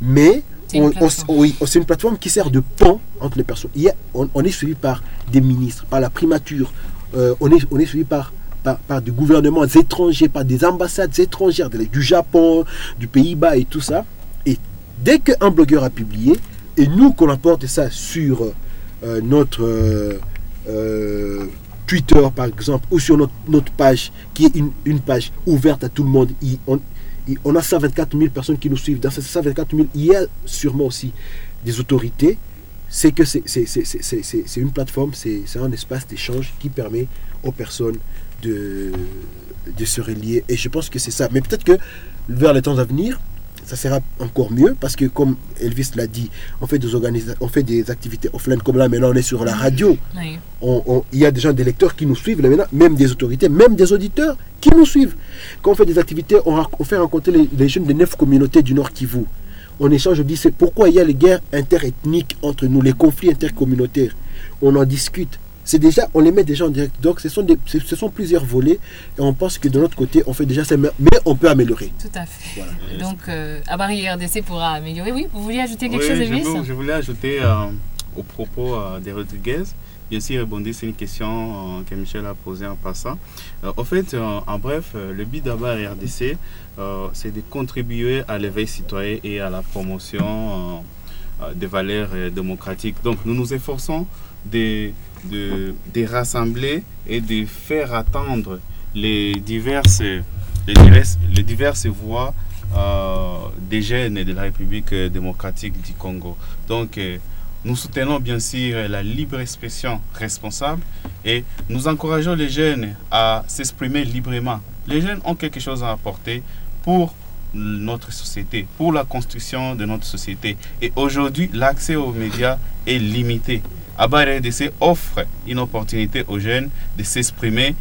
mais
C'est une
oui, une plateforme qui sert de pont entre les personnes. Il y a- on, on est suivi par des ministres, par la primature, euh, on, est, on est suivi par, par, par des gouvernements étrangers, par des ambassades étrangères, du Japon, du Pays-Bas et tout ça. Et dès qu'un blogueur a publié, et nous qu'on apporte ça sur euh, notre euh, Twitter par exemple, ou sur notre, page, qui est une, une page ouverte à tout le monde, on, on a 124 000 personnes qui nous suivent. Dans ces 124 000, il y a sûrement aussi des autorités. C'est que c'est une plateforme, c'est c'est un espace d'échange qui permet aux personnes de, de se relier. Et je pense que c'est ça. Mais peut-être que vers les temps à venir, ça sera encore mieux parce que comme Elvis l'a dit, on fait des organisa- on fait des activités offline comme là maintenant on est sur la radio.
Oui.
On- on- il y a déjà des lecteurs qui nous suivent là maintenant, même des autorités, même des auditeurs qui nous suivent. Quand on fait des activités, on, fait rencontrer les, les jeunes des neuf communautés du Nord Kivu. On échange, on dit c'est pourquoi il y a les guerres interethniques entre nous, les conflits intercommunautaires. On en discute. C'est déjà, on les met déjà en direct. Donc ce sont, des, ce ce sont plusieurs volets et on pense que de notre côté, on fait déjà ça, mais on peut améliorer.
Tout à fait. Donc, euh, Abari RDC pourra améliorer. Oui, vous vouliez ajouter quelque
Oui,
chose,
je,
Elvis
veux- je voulais ajouter euh, au propos euh, des Rodriguez bien sûr rebondir sur une question euh, que Michel a posée en passant. Euh, en fait, euh, en bref, euh, le but d'abord RDC, euh, c'est de contribuer à l'éveil citoyen et à la promotion euh, euh, des valeurs euh, démocratiques. Donc, nous nous efforçons de, de, rassembler et de faire attendre les diverses, les diverses, voix euh, des jeunes de la République démocratique du Congo. Donc, euh, nous soutenons bien sûr la libre expression responsable et nous encourageons les jeunes à s'exprimer librement. Les jeunes ont quelque chose à apporter pour notre société, pour la construction de notre société. Et aujourd'hui, l'accès aux médias est limité. Abba RDC offre une opportunité aux jeunes de s'exprimer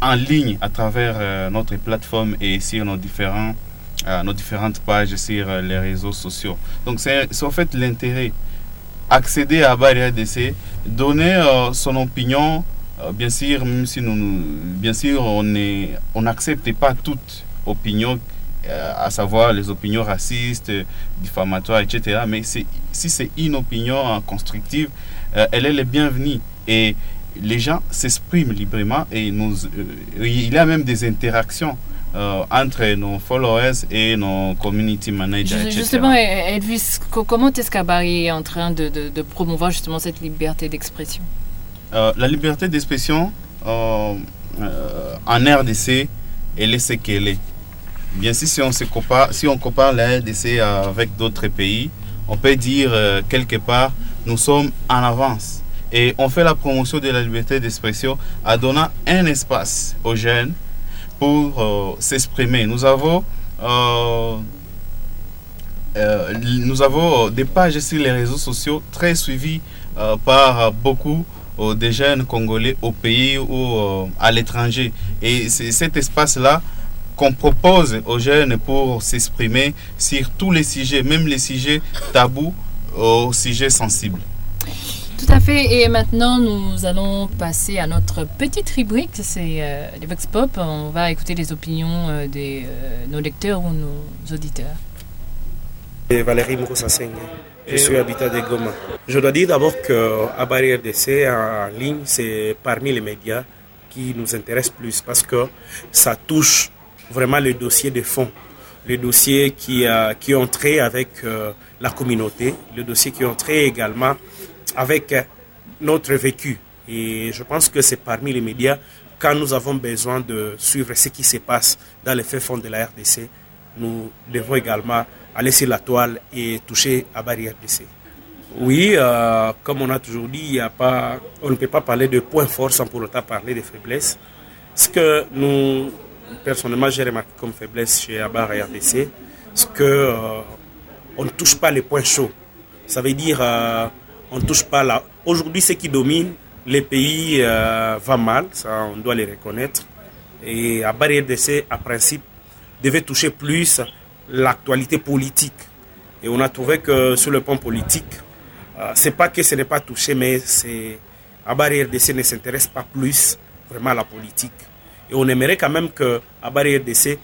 en ligne à travers euh, notre plateforme et sur nos, différents, euh, nos différentes pages sur euh, les réseaux sociaux. Donc c'est en fait l'intérêt. Accéder à Abba RDC, donner son opinion, bien sûr, même si nous, bien sûr, on n'accepte pas toute opinion, à savoir les opinions racistes, diffamatoires, etc. Mais si c'est une opinion constructive, euh, elle est la bienvenue. Et les gens s'expriment librement et nous, euh, il y a même des interactions euh, entre nos followers et nos community managers.
Justement, Elvis, co- comment est-ce qu'Abari est en train de, de- de promouvoir justement cette liberté d'expression?
Euh, la liberté d'expression euh, en RDC, elle est ce qu'elle est. Bien sûr, si on, se compare, si on compare la RDC avec d'autres pays, on peut dire quelque part, nous sommes en avance. Et on fait la promotion de la liberté d'expression en donnant un espace aux jeunes pour euh, s'exprimer. Nous avons, euh, euh, nous avons des pages sur les réseaux sociaux très suivies par beaucoup des jeunes congolais au pays ou à l'étranger. Et c'est cet espace-là qu'on propose aux jeunes pour s'exprimer sur tous les sujets, même les sujets tabous aux sujets sensibles.
Tout à fait. Et maintenant, nous allons passer à notre petite rubrique. C'est euh, les Vox Pop. On va écouter les opinions euh, de nos lecteurs ou nos auditeurs.
Et Valérie Mouroussaseng. Je suis habitant de Goma. Je dois dire d'abord que Abari RDC en ligne, c'est parmi les médias qui nous intéressent plus parce que ça touche vraiment le dossier de fond, le dossier qui, qui ont trait avec euh, la communauté, le dossier qui ont trait également avec euh, notre vécu. Et je pense que c'est parmi les médias, quand nous avons besoin de suivre ce qui se passe dans les faits fonds de la RDC, nous devons également aller sur la toile et toucher à barrière RDC. Oui, euh, comme on a toujours dit, y a pas, on ne peut pas parler de points forts sans pour autant parler de faiblesses. Ce que nous, personnellement, j'ai remarqué comme faiblesse chez Abar et RDC, c'est que euh, on ne touche pas les points chauds. Ça veut dire, euh, on ne touche pas là. Aujourd'hui, ce qui domine, les pays euh, va mal, ça, on doit les reconnaître. Et Abar et RDC, à principe, devait toucher plus l'actualité politique. Et on a trouvé que sur le plan politique, euh, c'est pas que ce n'est pas touché, mais c'est Abari RDC ne s'intéresse pas plus vraiment à la politique. Et on aimerait quand même que Abari RDC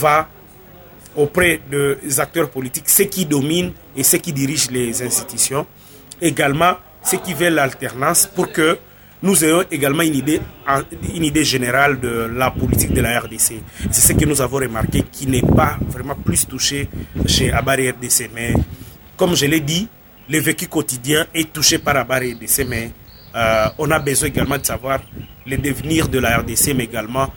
va auprès des acteurs politiques, ceux qui dominent et ceux qui dirigent les institutions, également ceux qui veulent l'alternance pour que nous ayons également une idée, générale de la politique de la RDC. C'est ce que nous avons remarqué qui n'est pas vraiment plus touché chez Abari RDC. Mais comme je l'ai dit, le vécu quotidien est touché par Abari RDC, mais euh, on a besoin également de savoir le devenir de la RDC, mais également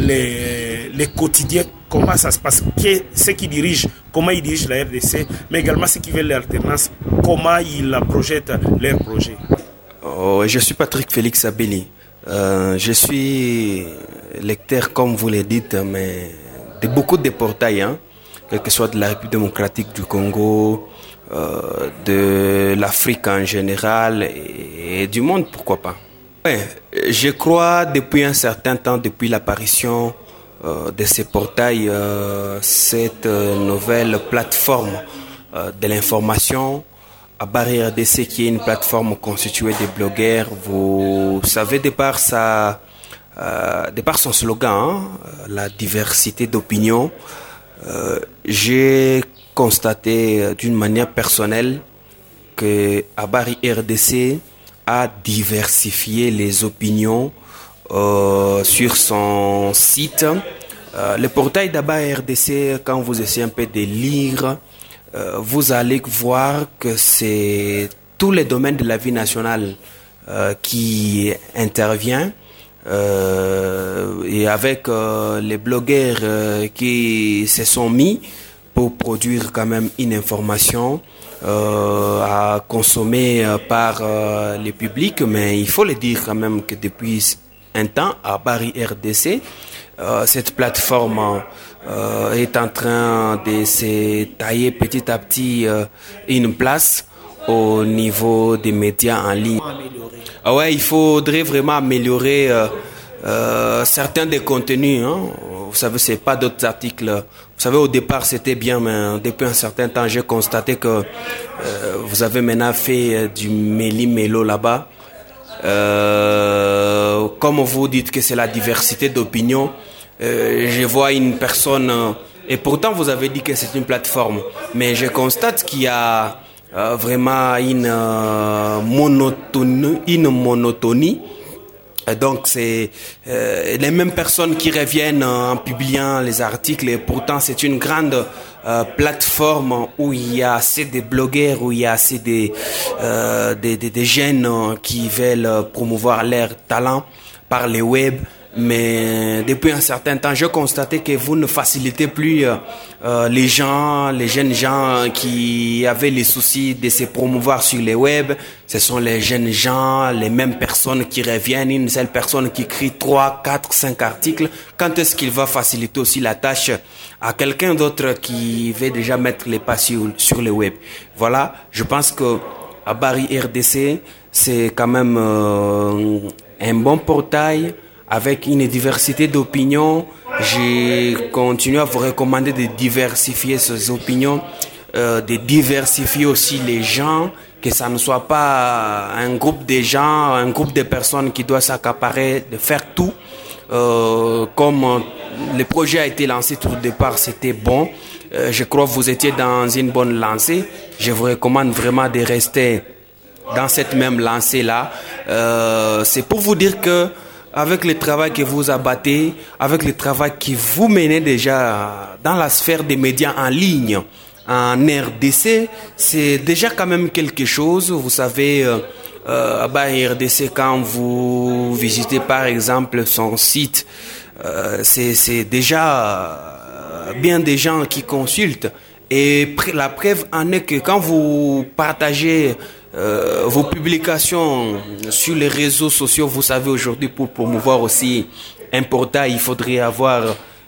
les, les quotidiens, comment ça se passe, qui, ceux qui dirigent, comment ils dirigent la RDC, mais également ceux qui veulent l'alternance, comment ils projettent leurs projets.
Oh, je suis Patrick Félix Abeli. Euh, je suis lecteur, comme vous le dites, mais de beaucoup de portails, hein, quel que soit de la République démocratique du Congo, euh, de l'Afrique en général et, du monde, pourquoi pas. Ouais, je crois depuis un certain temps, depuis l'apparition euh, de ces portails, euh, cette nouvelle plateforme de l'information à Barrière DC qui est une plateforme constituée de blogueurs. Vous savez, de par, sa, euh, de par son slogan, hein, la diversité d'opinions, euh, j'ai constaté d'une manière personnelle que à RDC à diversifier les opinions euh, sur son site. Euh, le portail d'Aba RDC, quand vous essayez un peu de lire, euh, vous allez voir que c'est tous les domaines de la vie nationale qui intervient. Et avec les blogueurs qui se sont mis pour produire quand même une information à consommer euh, par euh, le public, mais il faut le dire quand même que depuis un temps à Paris RDC, euh, cette plateforme euh, est en train de se tailler petit à petit euh, une place au niveau des médias en ligne. Ah ouais, il faudrait vraiment améliorer euh, euh, certains des contenus. hein. Vous savez, c'est pas d'autres articles. Vous savez, au départ, c'était bien, mais depuis un certain temps, j'ai constaté que euh, vous avez maintenant fait euh, du méli-mélo là-bas. Euh, comme vous dites que c'est la diversité d'opinions, euh, je vois une personne, euh, et pourtant vous avez dit que c'est une plateforme, mais je constate qu'il y a vraiment une, monotonie, une monotonie. Et donc c'est euh, les mêmes personnes qui reviennent euh, en publiant les articles et pourtant c'est une grande euh, plateforme où il y a assez de blogueurs, où il y a assez de, euh, de, de- de jeunes euh, qui veulent euh, promouvoir leur talent par les web. Mais depuis un certain temps, j'ai constaté que vous ne facilitez plus euh, euh, les gens, les jeunes gens qui avaient les soucis de se promouvoir sur les web. Ce sont les jeunes gens, les mêmes personnes qui reviennent, une seule personne qui écrit 3, 4, 5 articles. Quand est-ce qu'il va faciliter aussi la tâche à quelqu'un d'autre qui veut déjà mettre les pas sur, sur le web? Voilà, je pense que à Bari RDC, c'est quand même euh, un bon portail avec une diversité d'opinions. J'ai continué à vous recommander de diversifier ces opinions, euh, de diversifier aussi les gens, que ça ne soit pas un groupe de gens, un groupe de personnes qui doit s'accaparer, de faire tout. Euh, comme euh, le projet a été lancé tout au départ, c'était bon. Euh, je crois que vous étiez dans une bonne lancée. Je vous recommande vraiment de rester dans cette même lancée-là. Euh, c'est pour vous dire que avec le travail que vous abattez, avec le travail que vous menez déjà dans la sphère des médias en ligne, en RDC, c'est déjà quand même quelque chose. Vous savez, euh, euh, bah, RDC, quand vous visitez par exemple son site, euh, c'est déjà euh, bien des gens qui consultent. Et la preuve en est que quand vous partagez euh, vos publications sur les réseaux sociaux, vous savez aujourd'hui pour promouvoir aussi un portail, il faudrait avoir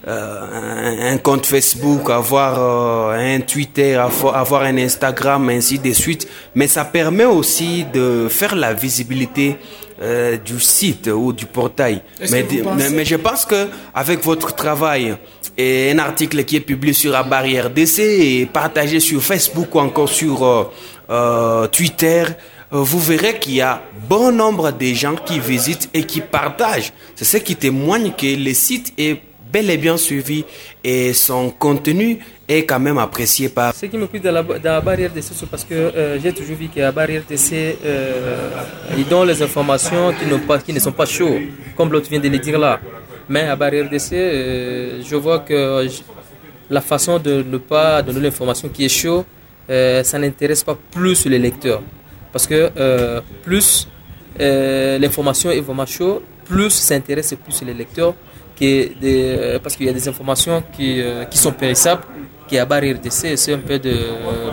euh, un, un compte Facebook, avoir euh, un Twitter, avo- avoir un Instagram, ainsi de suite. Mais ça permet aussi de faire la visibilité euh, du site ou du portail. Mais, mais, mais je pense que avec votre travail et un article qui est publié sur la barrière DC et partagé sur Facebook ou encore sur euh, Twitter, euh, vous verrez qu'il y a bon nombre de gens qui visitent et qui partagent. C'est ce qui témoigne que le site est bel et bien suivi et son contenu est quand même apprécié par
Ce qui me plaît dans la, barrière DC, c'est parce que euh, j'ai toujours vu qu'à la barrière DC, euh, ils donnent les informations qui, ne sont pas chaudes, comme l'autre vient de le dire là. Mais à barrière DC, je vois que la façon de ne pas donner l'information qui est chaude, euh, ça n'intéresse pas plus les lecteurs. Parce que euh, plus euh, l'information est vraiment chaude, plus ça intéresse plus les lecteurs. Parce qu'il y a des informations qui, sont périssables, qui à barrière c'est un peu de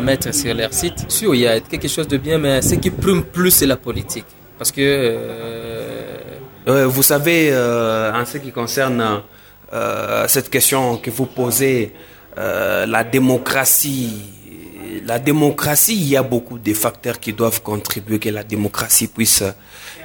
mettre sur leur site. Sûr, il y a quelque chose de bien, mais ce qui prime plus, c'est la politique. Parce que
vous savez, en ce qui concerne cette question que vous posez, la démocratie, la démocratie, il y a beaucoup de facteurs qui doivent contribuer que la démocratie puisse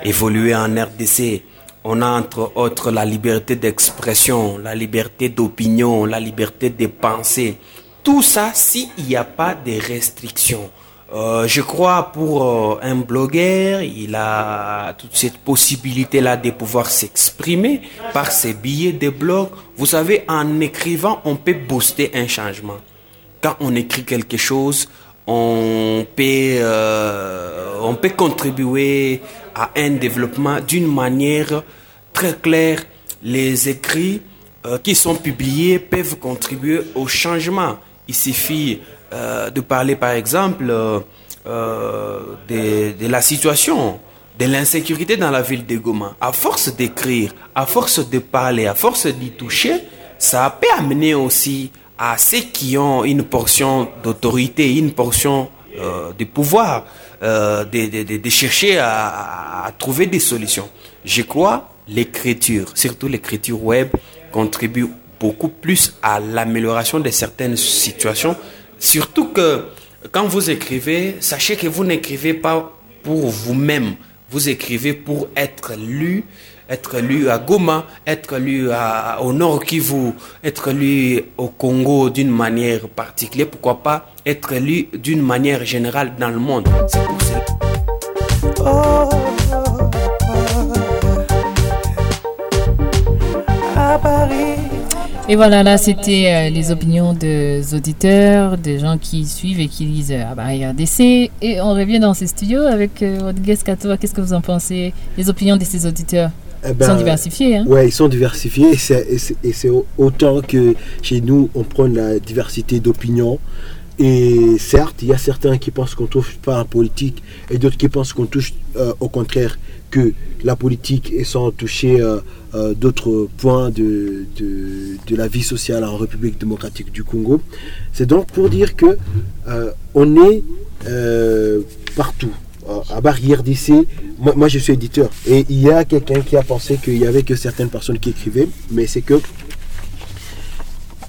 évoluer en RDC. On a entre autres la liberté d'expression, la liberté d'opinion, la liberté de penser. Tout ça s'il n'y a pas de restrictions. Euh, je crois pour euh, un blogueur, il a toute cette possibilité-là de pouvoir s'exprimer par ses billets de blog. Vous savez, en écrivant, on peut booster un changement. Quand on écrit quelque chose, on peut, euh, on peut contribuer à un développement d'une manière très claire. Les écrits euh, qui sont publiés peuvent contribuer au changement. Il suffit euh, de parler par exemple de, de la situation de l'insécurité dans la ville de Goma. À force d'écrire, à force de parler, à force d'y toucher, ça peut amener aussi à ceux qui ont une portion d'autorité, une portion euh, de pouvoir, euh, de, chercher à, à trouver des solutions. Je crois l'écriture, surtout l'écriture web, contribue beaucoup plus à l'amélioration de certaines situations. Surtout que quand vous écrivez, sachez que vous n'écrivez pas pour vous-même. Vous écrivez pour être lu, être lu à Goma, être lu à- au Nord Kivu, être lu au Congo d'une manière particulière, pourquoi pas être lu d'une manière générale dans le monde. C'est pour cela.
À.
Et voilà, là, c'était euh, les opinions des auditeurs, des gens qui suivent et qui lisent euh, bah, RDC. Et on revient dans ces studios avec euh, votre guest Katoa. Qu'est-ce que vous en pensez Les opinions de ces auditeurs?
Eh
Ils
ben,
sont diversifiés. Hein
Ouais, ils sont diversifiés et c'est- autant que chez nous, on prend la diversité d'opinions. Et certes, il y a certains qui pensent qu'on touche pas en politique et d'autres qui pensent qu'on touche euh, au contraire que la politique est sans toucher euh, euh, d'autres points de, de, de la vie sociale en République démocratique du Congo. C'est donc pour dire que on est partout. À Barrière d'IC, moi, je suis éditeur et il y a quelqu'un qui a pensé qu'il y avait que certaines personnes qui écrivaient, mais c'est que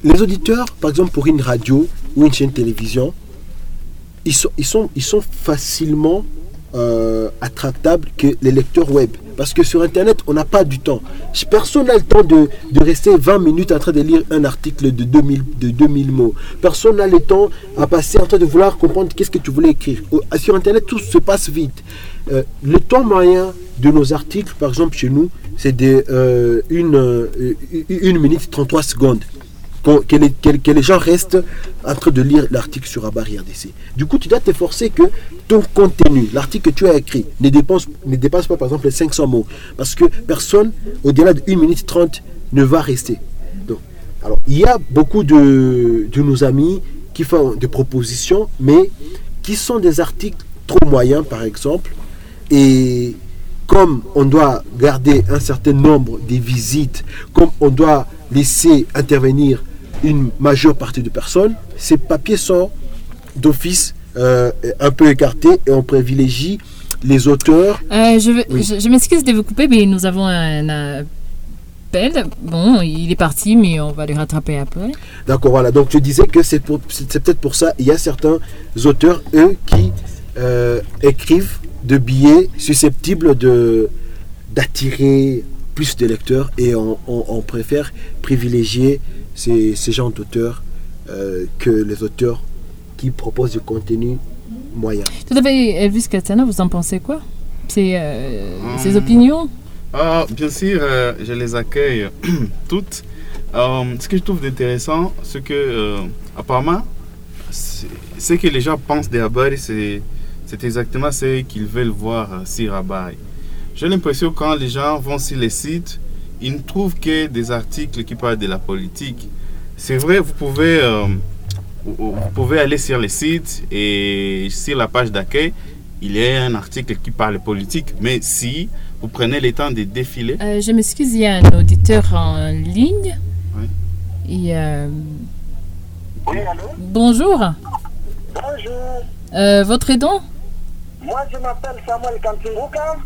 les auditeurs, par exemple pour une radio ou une chaîne télévision, ils sont, ils sont, ils sont facilement euh, attractables que les lecteurs web. Parce que sur Internet, on n'a pas du temps. Personne n'a le temps de, de rester 20 minutes en train de lire un article de 2000, de 2000 mots. Personne n'a le temps à passer en train de vouloir comprendre qu'est-ce que tu voulais écrire. Sur Internet, tout se passe vite. Euh, le temps moyen de nos articles, par exemple chez nous, c'est de euh, une, euh, une minute 33 secondes que, les, que- les gens restent en train de lire l'article sur barrière d'essai. Du coup, tu dois t'efforcer que ton contenu, l'article que tu as écrit, ne dépasse, ne dépasse pas par exemple les 500 mots. Parce que personne, au-delà de 1 minute 30, ne va rester. Donc, alors, il y a beaucoup de, de nos amis qui font des propositions, mais qui sont des articles trop moyens, par exemple. Et comme on doit garder un certain nombre de visites, comme on doit laisser intervenir une majeure partie de personnes, ces papiers sont d'office euh, un peu écartés et on privilégie les auteurs.
Euh, je
Oui.
je, je m'excuse de vous couper, mais nous avons un appel. Bon, il est parti, mais on va le rattraper après.
D'accord, voilà. Donc je disais que c'est pour- c'est c'est peut-être pour ça, il y a certains auteurs, eux, qui euh, écrivent de billets susceptibles de d'attirer plus de lecteurs et on, on- on préfère privilégier ces, ces genres d'auteurs euh, que les auteurs qui proposent du contenu moyen.
Tout à fait, Elvis Katana, vous en pensez quoi? C'est euh, Ces
Hum.
opinions?
Ah, bien sûr, euh, je les accueille (clears throat) toutes. Euh, ce que je trouve intéressant, c'est que, euh, apparemment, ce que les gens pensent des Habari, c'est c'est exactement ce qu'ils veulent voir euh, sur Habari. J'ai l'impression que quand les gens vont sur les sites, ils ne trouvent que des articles qui parlent de la politique. C'est vrai, vous pouvez, euh, vous vous pouvez aller sur les sites et sur la page d'accueil, il y a un article qui parle politique. Mais si vous prenez le temps de défiler,
Euh, Je m'excuse, il y a un auditeur en ligne.
Oui.
Et, euh,
Oui, allô?
Bonjour,
Bonjour.
Euh, votre nom?
Moi, je m'appelle Samuel Kantinguka.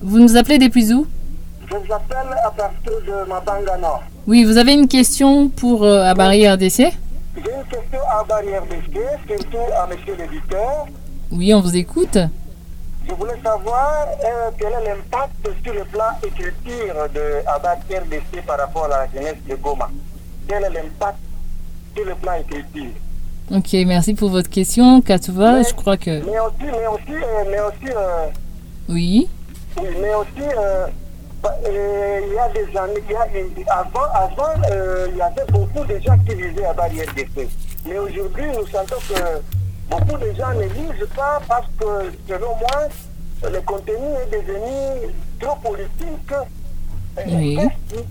Vous nous appelez depuis où?
Je vous appelle à partir de Mabanga Nord.
Oui, vous avez une question pour euh, Abari RDC
J'ai une question à Barrière d'Esté, surtout à monsieur l'éditeur.
Oui, on vous écoute.
Je voulais savoir euh, quel est l'impact sur le plan écriture de Abad RDC par rapport à la jeunesse de Goma? Quel est l'impact sur le plan écriture?
Ok, merci pour votre question, Katouva. Je crois que...
Mais aussi, mais aussi, euh, mais aussi, euh,
Oui.
Oui, mais aussi, bah, euh, il y a des années, il y a une- avant, avant euh, il y avait beaucoup de gens qui lisaient à barrière d'essai. Mais aujourd'hui, nous sentons que beaucoup de gens ne lisent pas parce que, selon moi, le contenu est devenu trop politique. Euh,
Oui.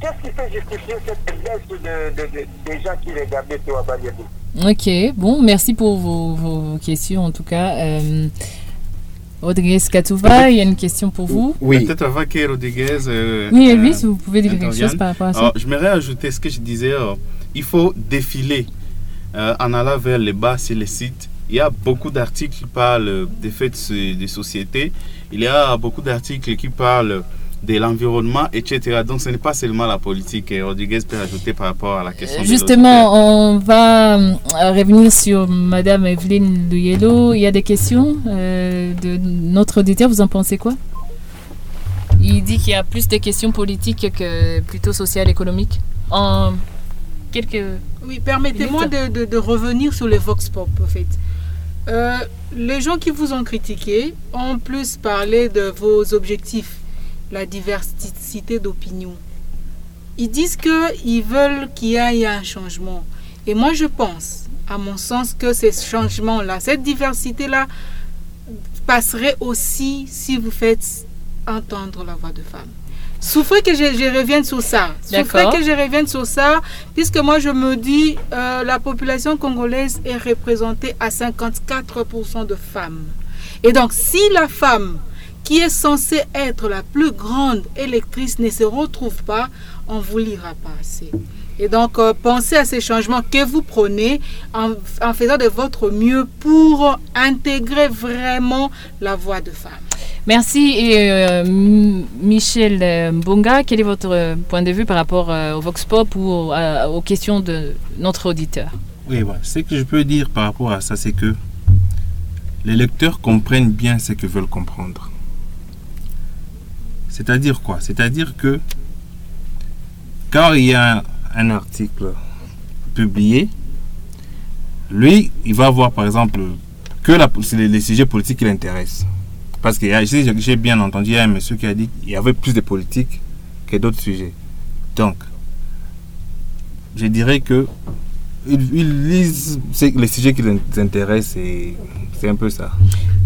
Qu'est-ce qui fait justifier cette baisse de, de- de- des gens qui regardaient sur Abadiadou
Ok, bon, merci pour vos, vos questions en tout cas. Euh, Rodriguez Katouva, il y a une question pour vous.
Oui,
Peut-être avant que Rodriguez. euh,
Oui,
euh,
Elvis, vous pouvez dire quelque chose par rapport à ça
Alors, j'aimerais ajouter ce que je disais. euh, il faut défiler euh, en allant vers les bas sur les sites. Il y a beaucoup d'articles qui parlent des faits de, des sociétés. Il y a beaucoup d'articles qui parlent de l'environnement, etc. Donc, ce n'est pas seulement la politique. Et Rodriguez peut ajouter par rapport à la question. de
Justement, on va euh, revenir sur Madame Evelyne Luyello. Il y a des questions euh, de notre auditeur. Vous en pensez quoi? Il dit qu'il y a plus de questions politiques que plutôt sociales, économiques. En quelques...
Oui, permettez-moi de, de- de revenir sur les Vox Pop, en fait. Euh, les gens qui vous ont critiqué ont plus parlé de vos objectifs, la diversité d'opinions. Ils disent qu'ils veulent qu'il y ait un changement. Et moi, je pense, à mon sens, que ces changements-là, cette diversité-là, passerait aussi si vous faites entendre la voix de femme. Souffrez que je, je revienne sur ça. Souffrez que je revienne sur ça, puisque moi je me dis, euh, la population congolaise est représentée à 54% de femmes. Et donc, si la femme qui est censée être la plus grande électrice ne se retrouve pas, on vous lira pas assez. Et donc, euh, pensez à ces changements que vous prenez en, en faisant de votre mieux pour intégrer vraiment la voix de femme.
Merci. Et euh, Michel euh, Mbonga, quel est votre point de vue par rapport euh, au Vox Pop ou aux questions de notre auditeur?
Oui. Ce que je peux dire par rapport à ça, c'est que les lecteurs comprennent bien ce qu'ils veulent comprendre. C'est-à-dire quoi? C'est-à-dire que quand il y a un article publié, lui, il va voir par exemple que les, sujets politiques qui l'intéressent. Parce que j'ai bien entendu, un monsieur qui a dit qu'il y avait plus de politique que d'autres sujets. Donc, je dirais que ils, ils lisent les sujets qui les intéressent et c'est un peu ça.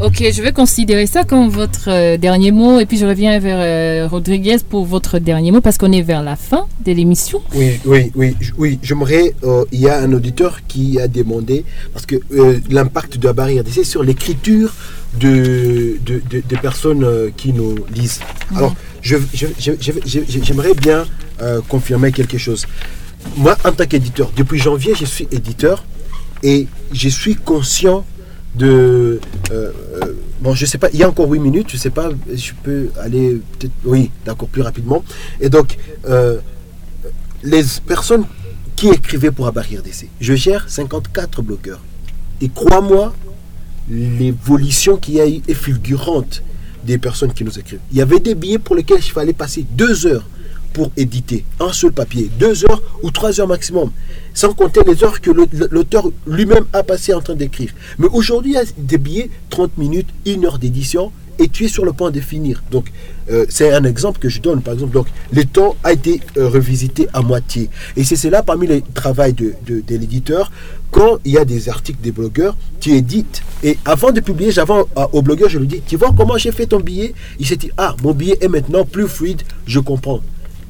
Ok, je vais considérer ça comme votre euh, dernier mot et puis je reviens vers euh, Rodriguez pour votre dernier mot parce qu'on est vers la fin de l'émission.
Oui, oui, oui, oui. J'aimerais. euh, il y a un auditeur qui a demandé parce que euh, l'impact de la barrière d'essai sur l'écriture de, de- personnes euh, qui nous lisent. Alors, je- je- je- je- je- j'aimerais bien euh, confirmer quelque chose. Moi, en tant qu'éditeur, depuis janvier, je suis éditeur et je suis conscient de. euh, euh, bon, je sais pas, il y a encore 8 minutes, je sais pas, je peux aller peut-être. Oui, d'accord, plus rapidement. Et donc, euh, les personnes qui écrivaient pour barrière d'essai, je gère 54 blogueurs. Et crois-moi, l'évolution qu'il y a eu est fulgurante des personnes qui nous écrivent. Il y avait des billets pour lesquels il fallait passer deux heures pour éditer un seul papier, deux heures ou trois heures maximum, sans compter les heures que l'auteur lui-même a passé en train d'écrire. Mais aujourd'hui, il y a des billets 30 minutes, une heure d'édition, et tu es sur le point de finir. Donc, euh, c'est un exemple que je donne, par exemple. Donc, le temps a été euh, revisité à moitié. Et c'est cela parmi les travaux de, de, de l'éditeur. Quand il y a des articles des blogueurs, tu édites. Et avant de publier, j'avais euh, au blogueur, je lui dis, tu vois comment j'ai fait ton billet? Il s'est dit, ah, mon billet est maintenant plus fluide, je comprends.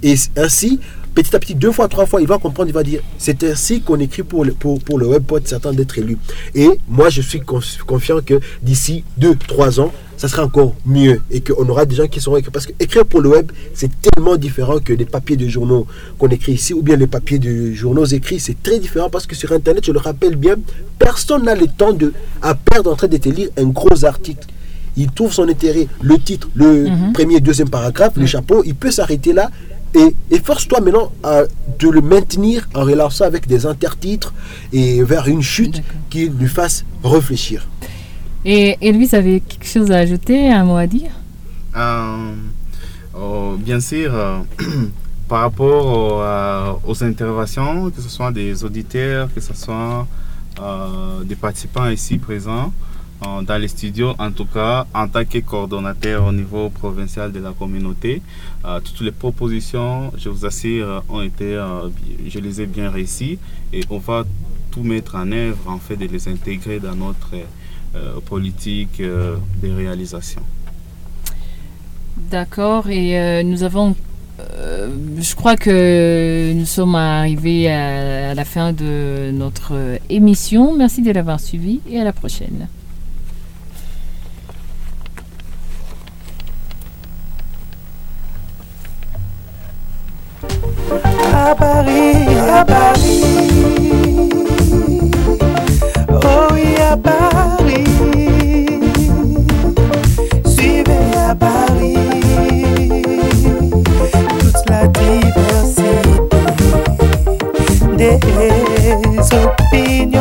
Et ainsi, petit à petit, deux fois, trois fois, il va comprendre, il va dire, c'est ainsi qu'on écrit pour le, pour, pour le web pour être certain d'être élu. Et moi, je suis confiant que d'ici deux, trois ans, ça sera encore mieux et qu'on aura des gens qui seront écrits. Parce que écrire pour le web, c'est tellement différent que les papiers de journaux qu'on écrit ici ou bien les papiers de journaux écrits. C'est très différent parce que sur Internet, je le rappelle bien, personne n'a le temps de, à perdre en train de te lire un gros article. Il trouve son intérêt, le titre, le premier, deuxième paragraphe, le chapeau, il peut s'arrêter là. Et, et force-toi maintenant à, de le maintenir en relançant avec des intertitres et vers une chute qui lui fasse réfléchir.
Et, et lui, avez quelque chose à ajouter, un mot à dire?
Euh, oh, bien sûr, euh, (clears throat) par rapport au, euh, aux interventions, que ce soit des auditeurs, que ce soit euh, des participants ici présents euh, dans les studios, en tout cas en tant que coordonnateur au niveau provincial de la communauté, euh, toutes les propositions, je vous assure, euh, ont été, euh, je les ai bien réussies et on va tout mettre en œuvre en fait de les intégrer dans notre politique de réalisation.
D'accord, et nous avons. je crois que nous sommes arrivés à, à la fin de notre émission. Merci de l'avoir suivi et à la prochaine.
à Paris, à Paris. Oh oui, à Paris. Suivez à Paris toute la diversité des opinions.